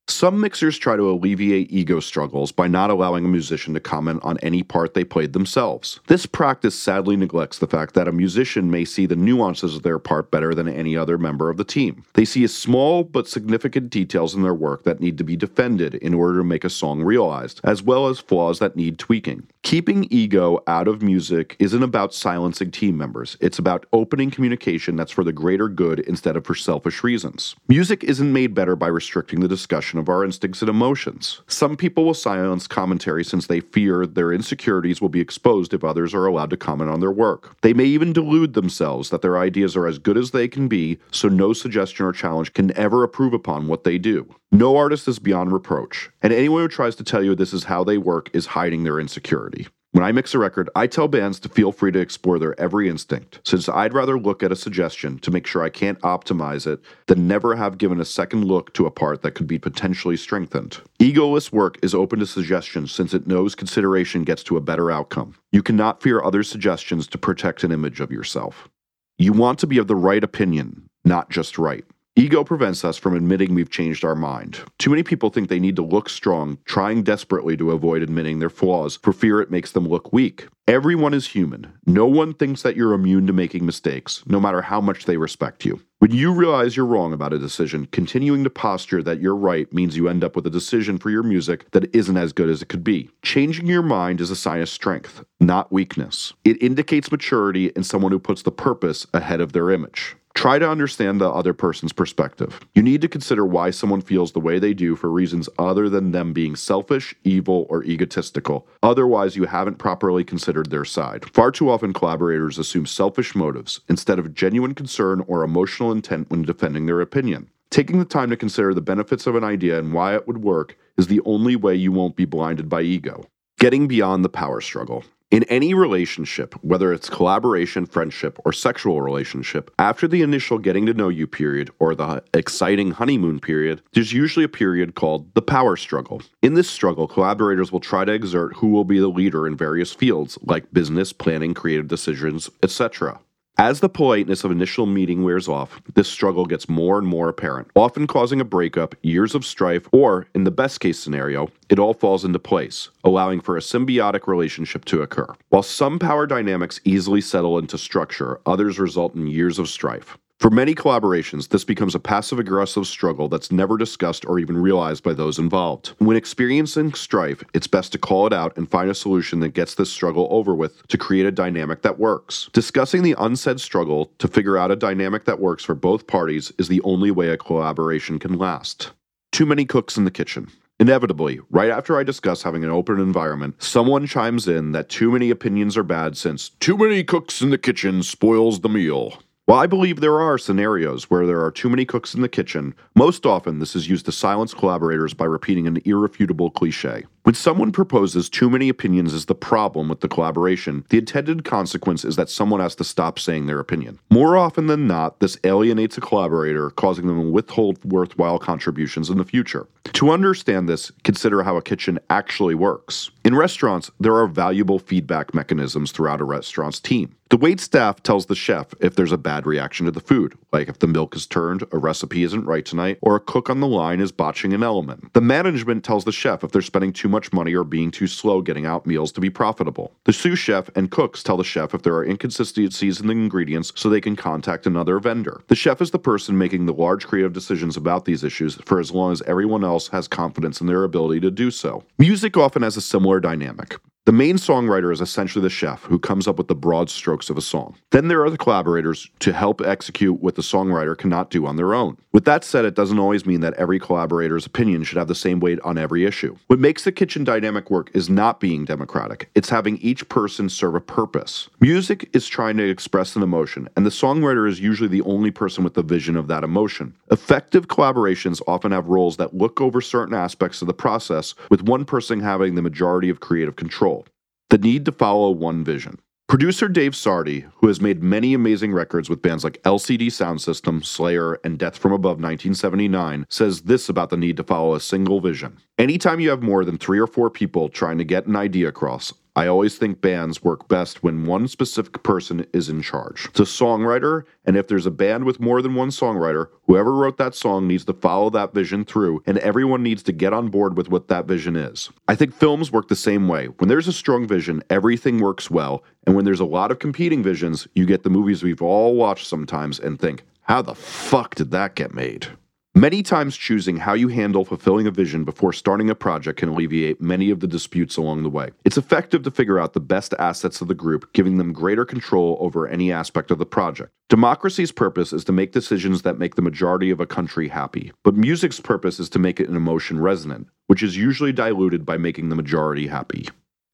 Some mixers try to alleviate ego struggles by not allowing a musician to comment on any part they played themselves. This practice sadly neglects the fact that a musician may see the nuances of their part better than any other member of the team. They see small but significant details in their work that need to be defended in order to make a song realized, as well as flaws that need tweaking. Keeping ego out of music isn't about silencing team members, it's about opening communication that's for the greater good instead of for selfish reasons. Music isn't made better by restricting the discussion of our instincts and emotions. Some people will silence commentary since they fear their insecurities will be exposed if others are allowed to comment on their work. They may even delude themselves that their ideas are as good as they can be, so no suggestion or challenge can ever approve upon what they do. No artist is beyond reproach, and anyone who tries to tell you this is how they work is hiding their insecurity. When I mix a record, I tell bands to feel free to explore their every instinct, since I'd rather look at a suggestion to make sure I can't optimize it than never have given a second look to a part that could be potentially strengthened. Egoless work is open to suggestions since it knows consideration gets to a better outcome. You cannot fear other suggestions to protect an image of yourself. You want to be of the right opinion, not just right. Ego prevents us from admitting we've changed our mind. Too many people think they need to look strong, trying desperately to avoid admitting their flaws for fear it makes them look weak. Everyone is human. No one thinks that you're immune to making mistakes, no matter how much they respect you. When you realize you're wrong about a decision, continuing to posture that you're right means you end up with a decision for your music that isn't as good as it could be. Changing your mind is a sign of strength, not weakness. It indicates maturity in someone who puts the purpose ahead of their image. Try to understand the other person's perspective. You need to consider why someone feels the way they do for reasons other than them being selfish, evil, or egotistical. Otherwise, you haven't properly considered their side. Far too often, collaborators assume selfish motives instead of genuine concern or emotional intent when defending their opinion. Taking the time to consider the benefits of an idea and why it would work is the only way you won't be blinded by ego. Getting beyond the power struggle. In any relationship, whether it's collaboration, friendship, or sexual relationship, after the initial getting to know you period or the exciting honeymoon period, there's usually a period called the power struggle. In this struggle, collaborators will try to exert who will be the leader in various fields like business, planning, creative decisions, etc. As the politeness of initial meeting wears off, this struggle gets more and more apparent, often causing a breakup, years of strife, or, in the best case scenario, it all falls into place, allowing for a symbiotic relationship to occur. While some power dynamics easily settle into structure, others result in years of strife. For many collaborations, this becomes a passive aggressive struggle that's never discussed or even realized by those involved. When experiencing strife, it's best to call it out and find a solution that gets this struggle over with to create a dynamic that works. Discussing the unsaid struggle to figure out a dynamic that works for both parties is the only way a collaboration can last. Too many cooks in the kitchen. Inevitably, right after I discuss having an open environment, someone chimes in that too many opinions are bad since too many cooks in the kitchen spoils the meal. While I believe there are scenarios where there are too many cooks in the kitchen, most often this is used to silence collaborators by repeating an irrefutable cliche. When someone proposes too many opinions as the problem with the collaboration, the intended consequence is that someone has to stop saying their opinion. More often than not, this alienates a collaborator, causing them to withhold worthwhile contributions in the future. To understand this, consider how a kitchen actually works. In restaurants, there are valuable feedback mechanisms throughout a restaurant's team. The wait staff tells the chef if there's a bad reaction to the food, like if the milk is turned, a recipe isn't right tonight, or a cook on the line is botching an element. The management tells the chef if they're spending too much money or being too slow getting out meals to be profitable. The sous chef and cooks tell the chef if there are inconsistencies in the ingredients so they can contact another vendor. The chef is the person making the large creative decisions about these issues for as long as everyone else has confidence in their ability to do so. Music often has a similar dynamic. The main songwriter is essentially the chef who comes up with the broad strokes of a song. Then there are the collaborators to help execute what the songwriter cannot do on their own. With that said, it doesn't always mean that every collaborator's opinion should have the same weight on every issue. What makes the kitchen dynamic work is not being democratic, it's having each person serve a purpose. Music is trying to express an emotion, and the songwriter is usually the only person with the vision of that emotion. Effective collaborations often have roles that look over certain aspects of the process, with one person having the majority of creative control. The need to follow one vision. Producer Dave Sardy, who has made many amazing records with bands like LCD Soundsystem, Slayer, and Death from Above 1979, says this about the need to follow a single vision. Anytime you have more than three or four people trying to get an idea across, I always think bands work best when one specific person is in charge. It's a songwriter, and if there's a band with more than one songwriter, whoever wrote that song needs to follow that vision through, and everyone needs to get on board with what that vision is. I think films work the same way. When there's a strong vision, everything works well, and when there's a lot of competing visions, you get the movies we've all watched sometimes and think, how the fuck did that get made? Many times, choosing how you handle fulfilling a vision before starting a project can alleviate many of the disputes along the way. It's effective to figure out the best assets of the group, giving them greater control over any aspect of the project. Democracy's purpose is to make decisions that make the majority of a country happy, but music's purpose is to make it an emotion resonant, which is usually diluted by making the majority happy.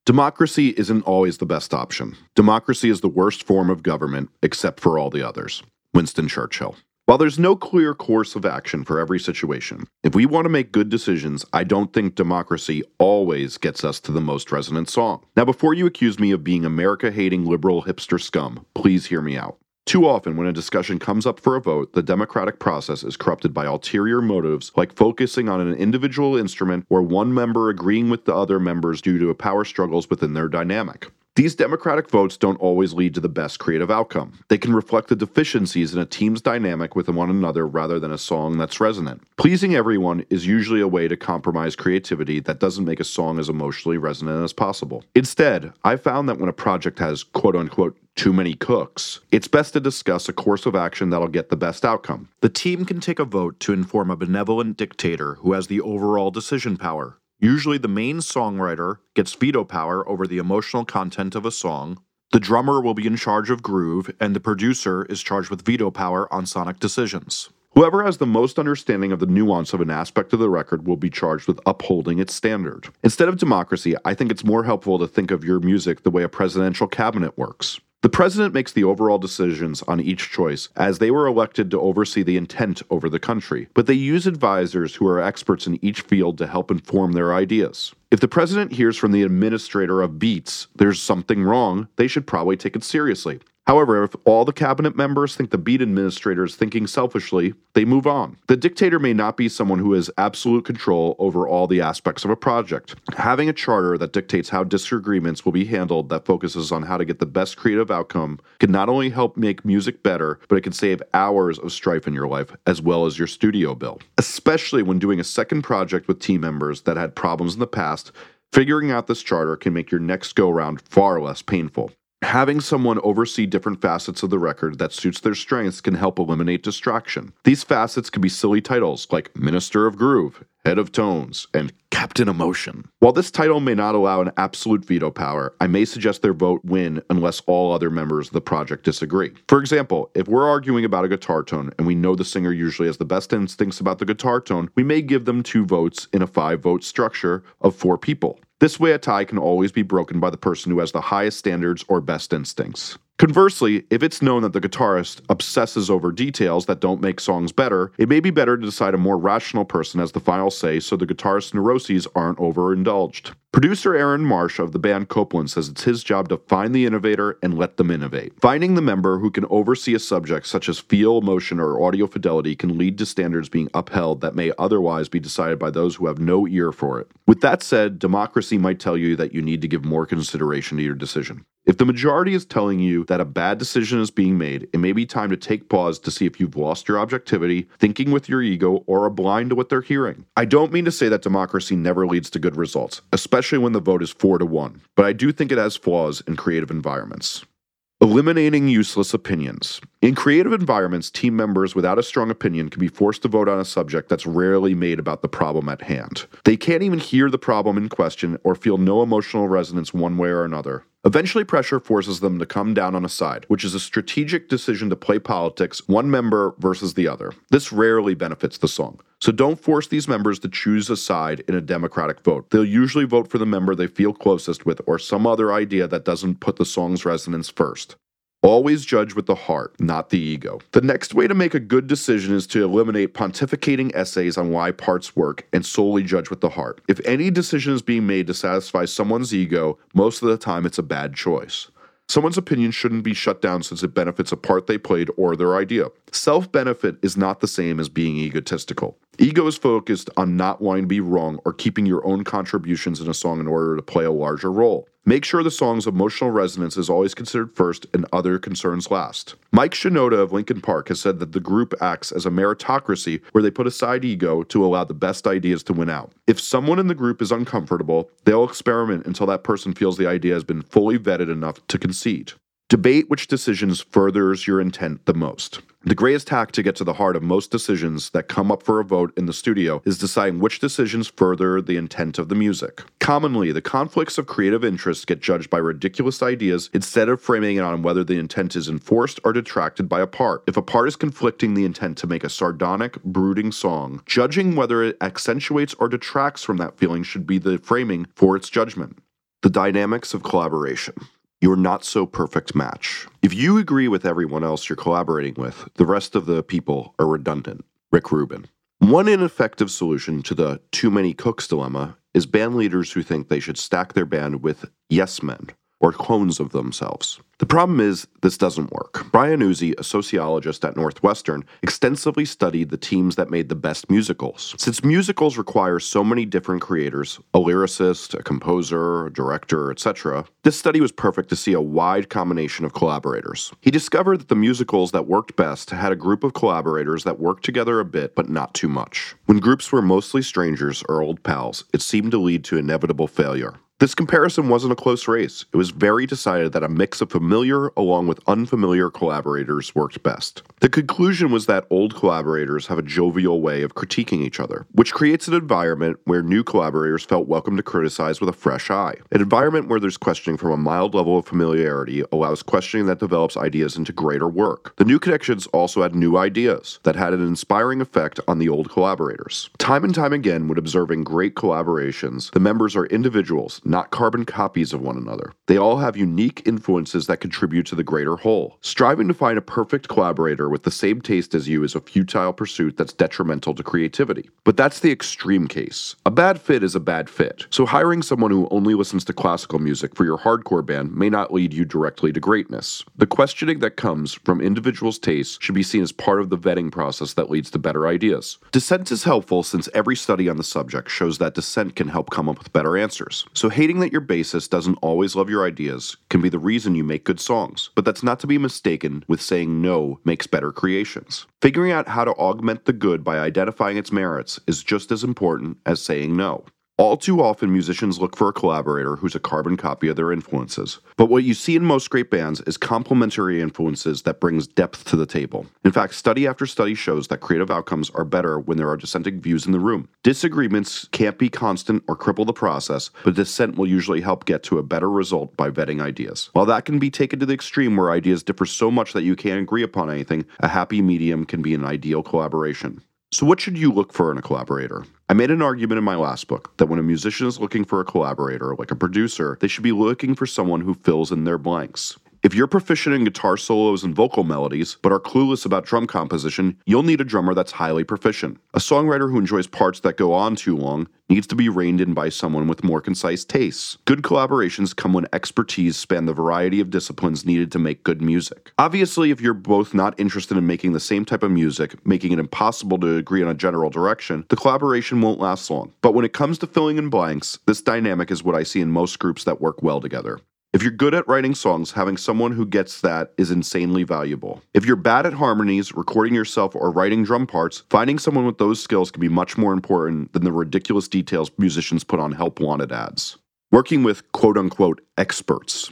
Democracy isn't always the best option. Democracy is the worst form of government, except for all the others. Winston Churchill. While there's no clear course of action for every situation, if we want to make good decisions, I don't think democracy always gets us to the most resonant song. Now, before you accuse me of being America hating liberal hipster scum, please hear me out. Too often, when a discussion comes up for a vote, the democratic process is corrupted by ulterior motives like focusing on an individual instrument or one member agreeing with the other members due to power struggles within their dynamic. These democratic votes don't always lead to the best creative outcome. They can reflect the deficiencies in a team's dynamic with one another rather than a song that's resonant. Pleasing everyone is usually a way to compromise creativity that doesn't make a song as emotionally resonant as possible. Instead, I found that when a project has quote unquote too many cooks, it's best to discuss a course of action that'll get the best outcome. The team can take a vote to inform a benevolent dictator who has the overall decision power. Usually, the main songwriter gets veto power over the emotional content of a song. The drummer will be in charge of groove, and the producer is charged with veto power on sonic decisions. Whoever has the most understanding of the nuance of an aspect of the record will be charged with upholding its standard. Instead of democracy, I think it's more helpful to think of your music the way a presidential cabinet works. The president makes the overall decisions on each choice, as they were elected to oversee the intent over the country, but they use advisors who are experts in each field to help inform their ideas. If the president hears from the administrator of Beats there's something wrong, they should probably take it seriously. However, if all the cabinet members think the beat administrator is thinking selfishly, they move on. The dictator may not be someone who has absolute control over all the aspects of a project. Having a charter that dictates how disagreements will be handled that focuses on how to get the best creative outcome can not only help make music better, but it can save hours of strife in your life as well as your studio bill. Especially when doing a second project with team members that had problems in the past, figuring out this charter can make your next go round far less painful. Having someone oversee different facets of the record that suits their strengths can help eliminate distraction. These facets can be silly titles like Minister of Groove, Head of Tones, and Captain Emotion. While this title may not allow an absolute veto power, I may suggest their vote win unless all other members of the project disagree. For example, if we're arguing about a guitar tone and we know the singer usually has the best instincts about the guitar tone, we may give them two votes in a five vote structure of four people. This way, a tie can always be broken by the person who has the highest standards or best instincts. Conversely, if it's known that the guitarist obsesses over details that don't make songs better, it may be better to decide a more rational person as the final say so the guitarist's neuroses aren't overindulged. Producer Aaron Marsh of the band Copeland says it's his job to find the innovator and let them innovate. Finding the member who can oversee a subject such as feel, motion, or audio fidelity can lead to standards being upheld that may otherwise be decided by those who have no ear for it. With that said, democracy might tell you that you need to give more consideration to your decision. If the majority is telling you that a bad decision is being made, it may be time to take pause to see if you've lost your objectivity, thinking with your ego, or are blind to what they're hearing. I don't mean to say that democracy never leads to good results, especially when the vote is 4 to 1, but I do think it has flaws in creative environments. Eliminating useless opinions. In creative environments, team members without a strong opinion can be forced to vote on a subject that's rarely made about the problem at hand. They can't even hear the problem in question or feel no emotional resonance one way or another. Eventually, pressure forces them to come down on a side, which is a strategic decision to play politics, one member versus the other. This rarely benefits the song. So don't force these members to choose a side in a democratic vote. They'll usually vote for the member they feel closest with or some other idea that doesn't put the song's resonance first. Always judge with the heart, not the ego. The next way to make a good decision is to eliminate pontificating essays on why parts work and solely judge with the heart. If any decision is being made to satisfy someone's ego, most of the time it's a bad choice. Someone's opinion shouldn't be shut down since it benefits a part they played or their idea. Self benefit is not the same as being egotistical. Ego is focused on not wanting to be wrong or keeping your own contributions in a song in order to play a larger role. Make sure the song's emotional resonance is always considered first and other concerns last. Mike Shinoda of Linkin Park has said that the group acts as a meritocracy where they put aside ego to allow the best ideas to win out. If someone in the group is uncomfortable, they'll experiment until that person feels the idea has been fully vetted enough to concede. Debate which decisions furthers your intent the most. The greatest hack to get to the heart of most decisions that come up for a vote in the studio is deciding which decisions further the intent of the music. Commonly, the conflicts of creative interests get judged by ridiculous ideas instead of framing it on whether the intent is enforced or detracted by a part. If a part is conflicting the intent to make a sardonic, brooding song, judging whether it accentuates or detracts from that feeling should be the framing for its judgment. The dynamics of collaboration your not so perfect match. If you agree with everyone else you're collaborating with, the rest of the people are redundant. Rick Rubin. One ineffective solution to the too many cooks dilemma is band leaders who think they should stack their band with yes men or clones of themselves. The problem is, this doesn't work. Brian Uzzi, a sociologist at Northwestern, extensively studied the teams that made the best musicals. Since musicals require so many different creators a lyricist, a composer, a director, etc. this study was perfect to see a wide combination of collaborators. He discovered that the musicals that worked best had a group of collaborators that worked together a bit, but not too much. When groups were mostly strangers or old pals, it seemed to lead to inevitable failure. This comparison wasn't a close race. It was very decided that a mix of familiar along with unfamiliar collaborators worked best. The conclusion was that old collaborators have a jovial way of critiquing each other, which creates an environment where new collaborators felt welcome to criticize with a fresh eye. An environment where there's questioning from a mild level of familiarity allows questioning that develops ideas into greater work. The new connections also had new ideas that had an inspiring effect on the old collaborators. Time and time again, when observing great collaborations, the members are individuals not carbon copies of one another. They all have unique influences that contribute to the greater whole. Striving to find a perfect collaborator with the same taste as you is a futile pursuit that's detrimental to creativity. But that's the extreme case. A bad fit is a bad fit. So hiring someone who only listens to classical music for your hardcore band may not lead you directly to greatness. The questioning that comes from individuals' tastes should be seen as part of the vetting process that leads to better ideas. Dissent is helpful since every study on the subject shows that dissent can help come up with better answers. So hating that your bassist doesn't always love your ideas can be the reason you make good songs, but that's not to be mistaken with saying no makes better creations. Figuring out how to augment the good by identifying its merits is just as important as saying no. All too often, musicians look for a collaborator who's a carbon copy of their influences. But what you see in most great bands is complementary influences that brings depth to the table. In fact, study after study shows that creative outcomes are better when there are dissenting views in the room. Disagreements can't be constant or cripple the process, but dissent will usually help get to a better result by vetting ideas. While that can be taken to the extreme where ideas differ so much that you can't agree upon anything, a happy medium can be an ideal collaboration. So, what should you look for in a collaborator? I made an argument in my last book that when a musician is looking for a collaborator, like a producer, they should be looking for someone who fills in their blanks. If you're proficient in guitar solos and vocal melodies, but are clueless about drum composition, you'll need a drummer that's highly proficient. A songwriter who enjoys parts that go on too long needs to be reined in by someone with more concise tastes. Good collaborations come when expertise span the variety of disciplines needed to make good music. Obviously, if you're both not interested in making the same type of music, making it impossible to agree on a general direction, the collaboration won't last long. But when it comes to filling in blanks, this dynamic is what I see in most groups that work well together. If you're good at writing songs, having someone who gets that is insanely valuable. If you're bad at harmonies, recording yourself, or writing drum parts, finding someone with those skills can be much more important than the ridiculous details musicians put on help wanted ads. Working with quote unquote experts.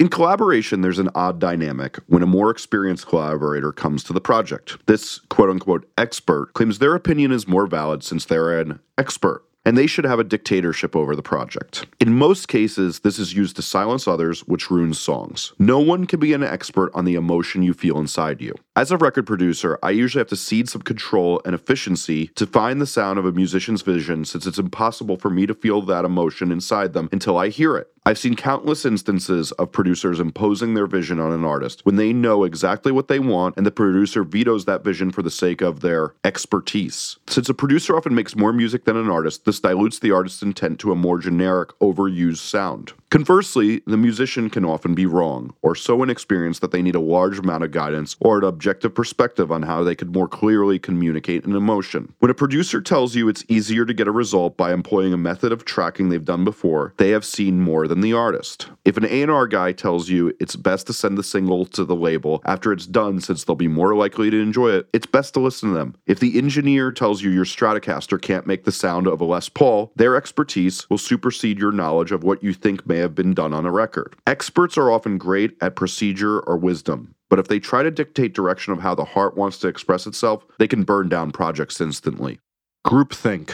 In collaboration, there's an odd dynamic when a more experienced collaborator comes to the project. This quote unquote expert claims their opinion is more valid since they're an expert and they should have a dictatorship over the project. In most cases, this is used to silence others, which ruins songs. No one can be an expert on the emotion you feel inside you. As a record producer, I usually have to cede some control and efficiency to find the sound of a musician's vision since it's impossible for me to feel that emotion inside them until I hear it. I've seen countless instances of producers imposing their vision on an artist when they know exactly what they want and the producer vetoes that vision for the sake of their expertise. Since a producer often makes more music than an artist, this dilutes the artist's intent to a more generic, overused sound. Conversely, the musician can often be wrong, or so inexperienced that they need a large amount of guidance or an objective perspective on how they could more clearly communicate an emotion. When a producer tells you it's easier to get a result by employing a method of tracking they've done before, they have seen more than the artist. If an A&R guy tells you it's best to send the single to the label after it's done since they'll be more likely to enjoy it, it's best to listen to them. If the engineer tells you your Stratocaster can't make the sound of a Les Paul, their expertise will supersede your knowledge of what you think may have been done on a record. Experts are often great at procedure or wisdom, but if they try to dictate direction of how the heart wants to express itself, they can burn down projects instantly. Groupthink.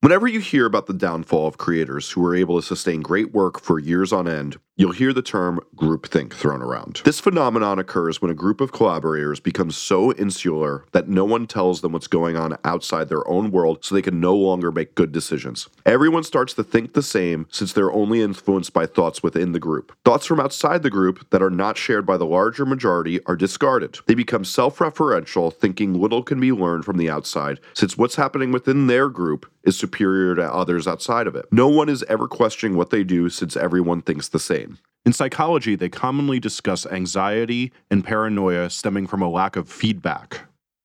Whenever you hear about the downfall of creators who were able to sustain great work for years on end, you'll hear the term groupthink thrown around. This phenomenon occurs when a group of collaborators becomes so insular that no one tells them what's going on outside their own world so they can no longer make good decisions. Everyone starts to think the same since they're only influenced by thoughts within the group. Thoughts from outside the group that are not shared by the larger majority are discarded. They become self referential, thinking little can be learned from the outside since what's happening within their group is superior to others outside of it. No one is ever questioning what they do since everyone thinks the same. In psychology, they commonly discuss anxiety and paranoia stemming from a lack of feedback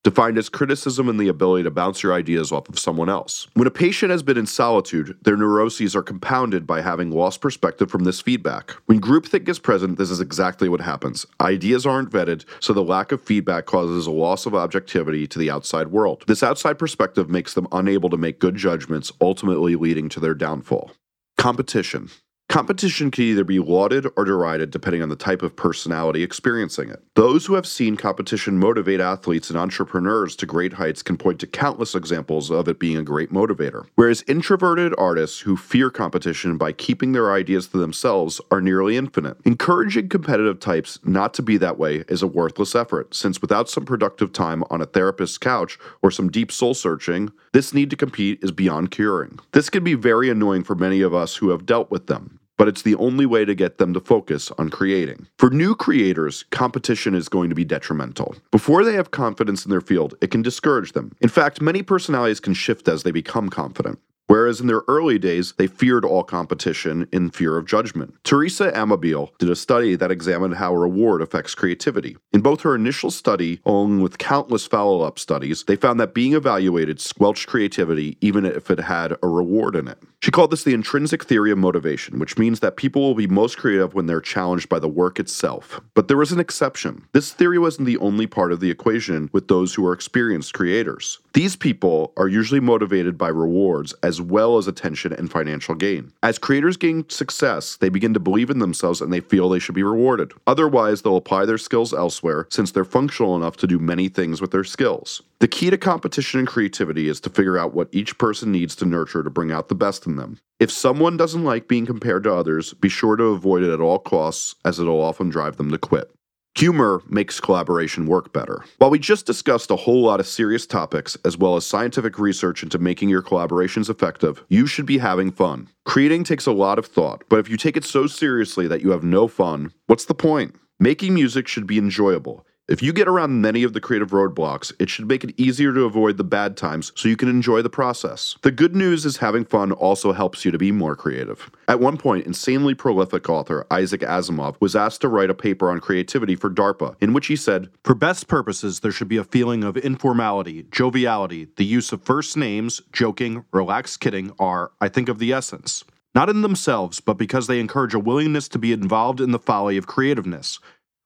defined as criticism and the ability to bounce your ideas off of someone else. When a patient has been in solitude, their neuroses are compounded by having lost perspective from this feedback. When groupthink is present, this is exactly what happens. Ideas aren't vetted, so the lack of feedback causes a loss of objectivity to the outside world. This outside perspective makes them unable to make good judgments, ultimately leading to their downfall. Competition. Competition can either be lauded or derided depending on the type of personality experiencing it. Those who have seen competition motivate athletes and entrepreneurs to great heights can point to countless examples of it being a great motivator. Whereas introverted artists who fear competition by keeping their ideas to themselves are nearly infinite. Encouraging competitive types not to be that way is a worthless effort, since without some productive time on a therapist's couch or some deep soul searching, this need to compete is beyond curing. This can be very annoying for many of us who have dealt with them but it's the only way to get them to focus on creating. For new creators, competition is going to be detrimental. Before they have confidence in their field, it can discourage them. In fact, many personalities can shift as they become confident. Whereas in their early days, they feared all competition in fear of judgment. Teresa Amabile did a study that examined how reward affects creativity. In both her initial study, along with countless follow up studies, they found that being evaluated squelched creativity even if it had a reward in it. She called this the intrinsic theory of motivation, which means that people will be most creative when they're challenged by the work itself. But there was an exception. This theory wasn't the only part of the equation with those who are experienced creators. These people are usually motivated by rewards as as well as attention and financial gain. As creators gain success, they begin to believe in themselves and they feel they should be rewarded. Otherwise, they'll apply their skills elsewhere since they're functional enough to do many things with their skills. The key to competition and creativity is to figure out what each person needs to nurture to bring out the best in them. If someone doesn't like being compared to others, be sure to avoid it at all costs, as it'll often drive them to quit. Humor makes collaboration work better. While we just discussed a whole lot of serious topics, as well as scientific research into making your collaborations effective, you should be having fun. Creating takes a lot of thought, but if you take it so seriously that you have no fun, what's the point? Making music should be enjoyable. If you get around many of the creative roadblocks, it should make it easier to avoid the bad times so you can enjoy the process. The good news is having fun also helps you to be more creative. At one point, insanely prolific author Isaac Asimov was asked to write a paper on creativity for DARPA, in which he said, For best purposes, there should be a feeling of informality, joviality, the use of first names, joking, relaxed kidding are, I think, of the essence. Not in themselves, but because they encourage a willingness to be involved in the folly of creativeness,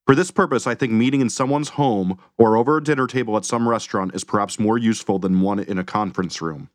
for this purpose, I think meeting in someone's home or over a dinner table at some restaurant is perhaps more useful than one in a conference room.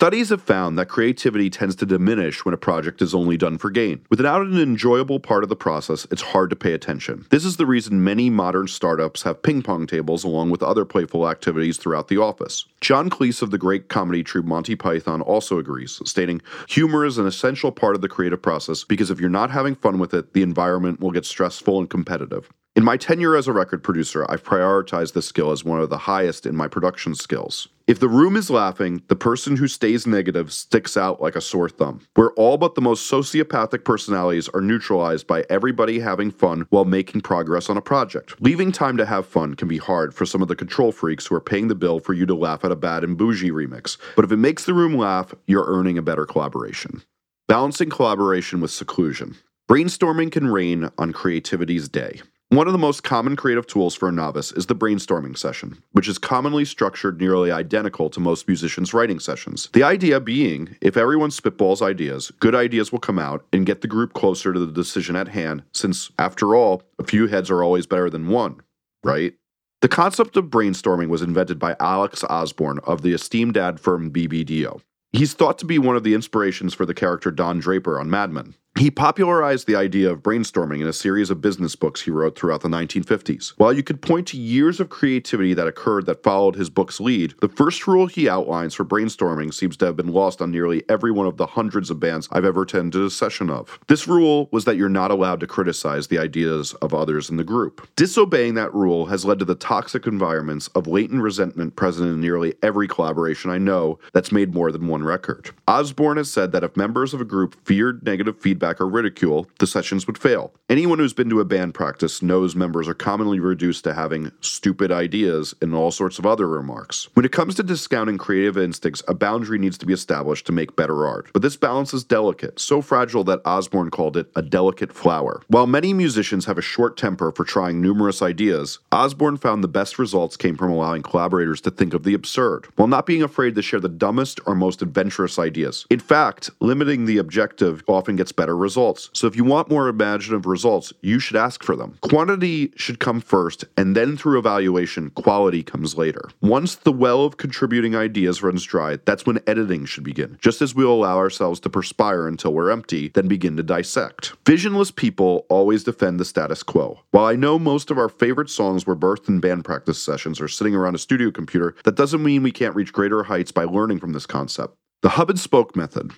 Studies have found that creativity tends to diminish when a project is only done for gain. Without an enjoyable part of the process, it's hard to pay attention. This is the reason many modern startups have ping pong tables along with other playful activities throughout the office. John Cleese of the great comedy troupe Monty Python also agrees, stating, Humor is an essential part of the creative process because if you're not having fun with it, the environment will get stressful and competitive. In my tenure as a record producer, I've prioritized this skill as one of the highest in my production skills. If the room is laughing, the person who stays negative sticks out like a sore thumb. Where all but the most sociopathic personalities are neutralized by everybody having fun while making progress on a project. Leaving time to have fun can be hard for some of the control freaks who are paying the bill for you to laugh at a bad and bougie remix. But if it makes the room laugh, you're earning a better collaboration. Balancing collaboration with seclusion. Brainstorming can reign on creativity's day. One of the most common creative tools for a novice is the brainstorming session, which is commonly structured nearly identical to most musicians' writing sessions. The idea being, if everyone spitballs ideas, good ideas will come out and get the group closer to the decision at hand, since, after all, a few heads are always better than one, right? The concept of brainstorming was invented by Alex Osborn of the esteemed ad firm BBDO. He's thought to be one of the inspirations for the character Don Draper on Mad Men. He popularized the idea of brainstorming in a series of business books he wrote throughout the 1950s. While you could point to years of creativity that occurred that followed his book's lead, the first rule he outlines for brainstorming seems to have been lost on nearly every one of the hundreds of bands I've ever attended a session of. This rule was that you're not allowed to criticize the ideas of others in the group. Disobeying that rule has led to the toxic environments of latent resentment present in nearly every collaboration I know that's made more than one record. Osborn has said that if members of a group feared negative feedback, or ridicule, the sessions would fail. Anyone who's been to a band practice knows members are commonly reduced to having stupid ideas and all sorts of other remarks. When it comes to discounting creative instincts, a boundary needs to be established to make better art. But this balance is delicate, so fragile that Osborn called it a delicate flower. While many musicians have a short temper for trying numerous ideas, Osborn found the best results came from allowing collaborators to think of the absurd, while not being afraid to share the dumbest or most adventurous ideas. In fact, limiting the objective often gets better better results. So if you want more imaginative results, you should ask for them. Quantity should come first, and then through evaluation, quality comes later. Once the well of contributing ideas runs dry, that's when editing should begin. Just as we'll allow ourselves to perspire until we're empty, then begin to dissect. Visionless people always defend the status quo. While I know most of our favorite songs were birthed in band practice sessions or sitting around a studio computer, that doesn't mean we can't reach greater heights by learning from this concept. The hub and spoke method.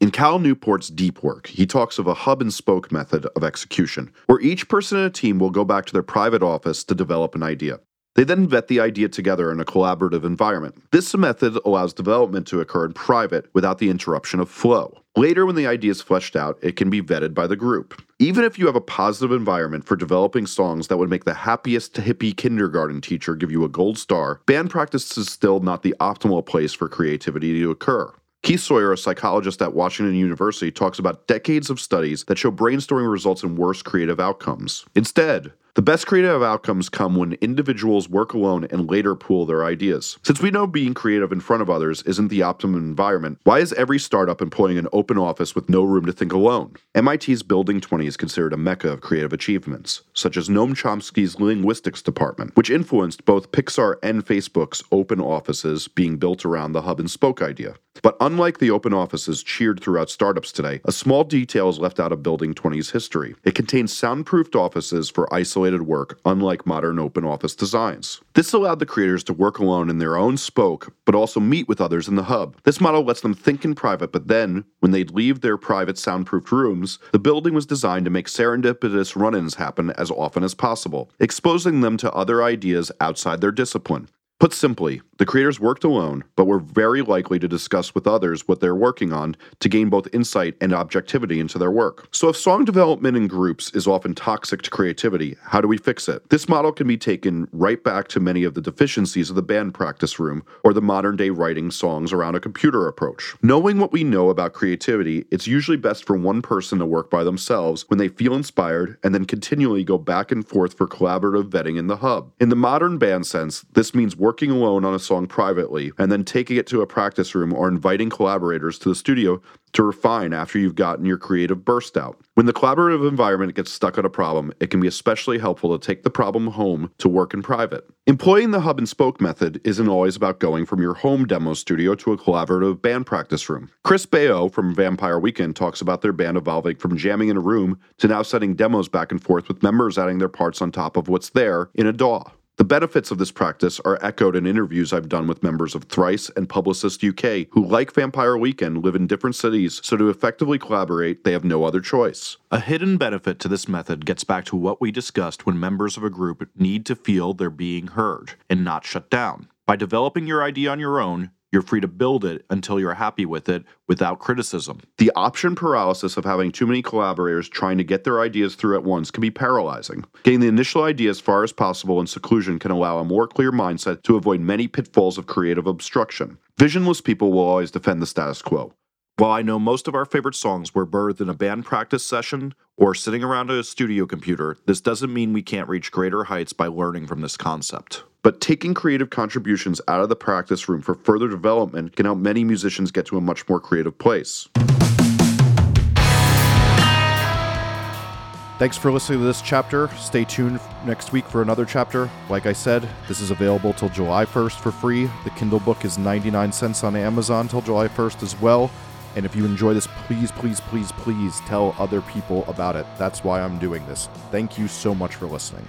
In Cal Newport's Deep Work, he talks of a hub and spoke method of execution, where each person in a team will go back to their private office to develop an idea. They then vet the idea together in a collaborative environment. This method allows development to occur in private without the interruption of flow. Later, when the idea is fleshed out, it can be vetted by the group. Even if you have a positive environment for developing songs that would make the happiest hippie kindergarten teacher give you a gold star, band practice is still not the optimal place for creativity to occur. Keith Sawyer, a psychologist at Washington University, talks about decades of studies that show brainstorming results in worse creative outcomes. Instead, the best creative outcomes come when individuals work alone and later pool their ideas. Since we know being creative in front of others isn't the optimum environment, why is every startup employing an open office with no room to think alone? MIT's Building 20 is considered a mecca of creative achievements, such as Noam Chomsky's linguistics department, which influenced both Pixar and Facebook's open offices being built around the hub and spoke idea. But unlike the open offices cheered throughout startups today, a small detail is left out of Building 20's history. It contains soundproofed offices for isolated isolated work, unlike modern open office designs. This allowed the creators to work alone in their own spoke, but also meet with others in the hub. This model lets them think in private, but then, when they'd leave their private soundproofed rooms, the building was designed to make serendipitous run ins happen as often as possible, exposing them to other ideas outside their discipline. Put simply, the creators worked alone, but were very likely to discuss with others what they're working on to gain both insight and objectivity into their work. So, if song development in groups is often toxic to creativity, how do we fix it? This model can be taken right back to many of the deficiencies of the band practice room or the modern day writing songs around a computer approach. Knowing what we know about creativity, it's usually best for one person to work by themselves when they feel inspired and then continually go back and forth for collaborative vetting in the hub. In the modern band sense, this means working alone on a song privately and then taking it to a practice room or inviting collaborators to the studio to refine after you've gotten your creative burst out. When the collaborative environment gets stuck on a problem, it can be especially helpful to take the problem home to work in private. Employing the hub and spoke method isn't always about going from your home demo studio to a collaborative band practice room. Chris Baio from Vampire Weekend talks about their band evolving from jamming in a room to now setting demos back and forth with members adding their parts on top of what's there in a DAW. The benefits of this practice are echoed in interviews I've done with members of Thrice and Publicist UK who, like Vampire Weekend, live in different cities, so to effectively collaborate, they have no other choice. A hidden benefit to this method gets back to what we discussed when members of a group need to feel they're being heard and not shut down. By developing your idea on your own, you're free to build it until you're happy with it without criticism. The option paralysis of having too many collaborators trying to get their ideas through at once can be paralyzing. Getting the initial idea as far as possible in seclusion can allow a more clear mindset to avoid many pitfalls of creative obstruction. Visionless people will always defend the status quo. While I know most of our favorite songs were birthed in a band practice session or sitting around a studio computer, this doesn't mean we can't reach greater heights by learning from this concept. But taking creative contributions out of the practice room for further development can help many musicians get to a much more creative place. Thanks for listening to this chapter. Stay tuned next week for another chapter. Like I said, this is available till July 1st for free. The Kindle book is 99 cents on Amazon till July 1st as well. And if you enjoy this, please, please, please, please tell other people about it. That's why I'm doing this. Thank you so much for listening.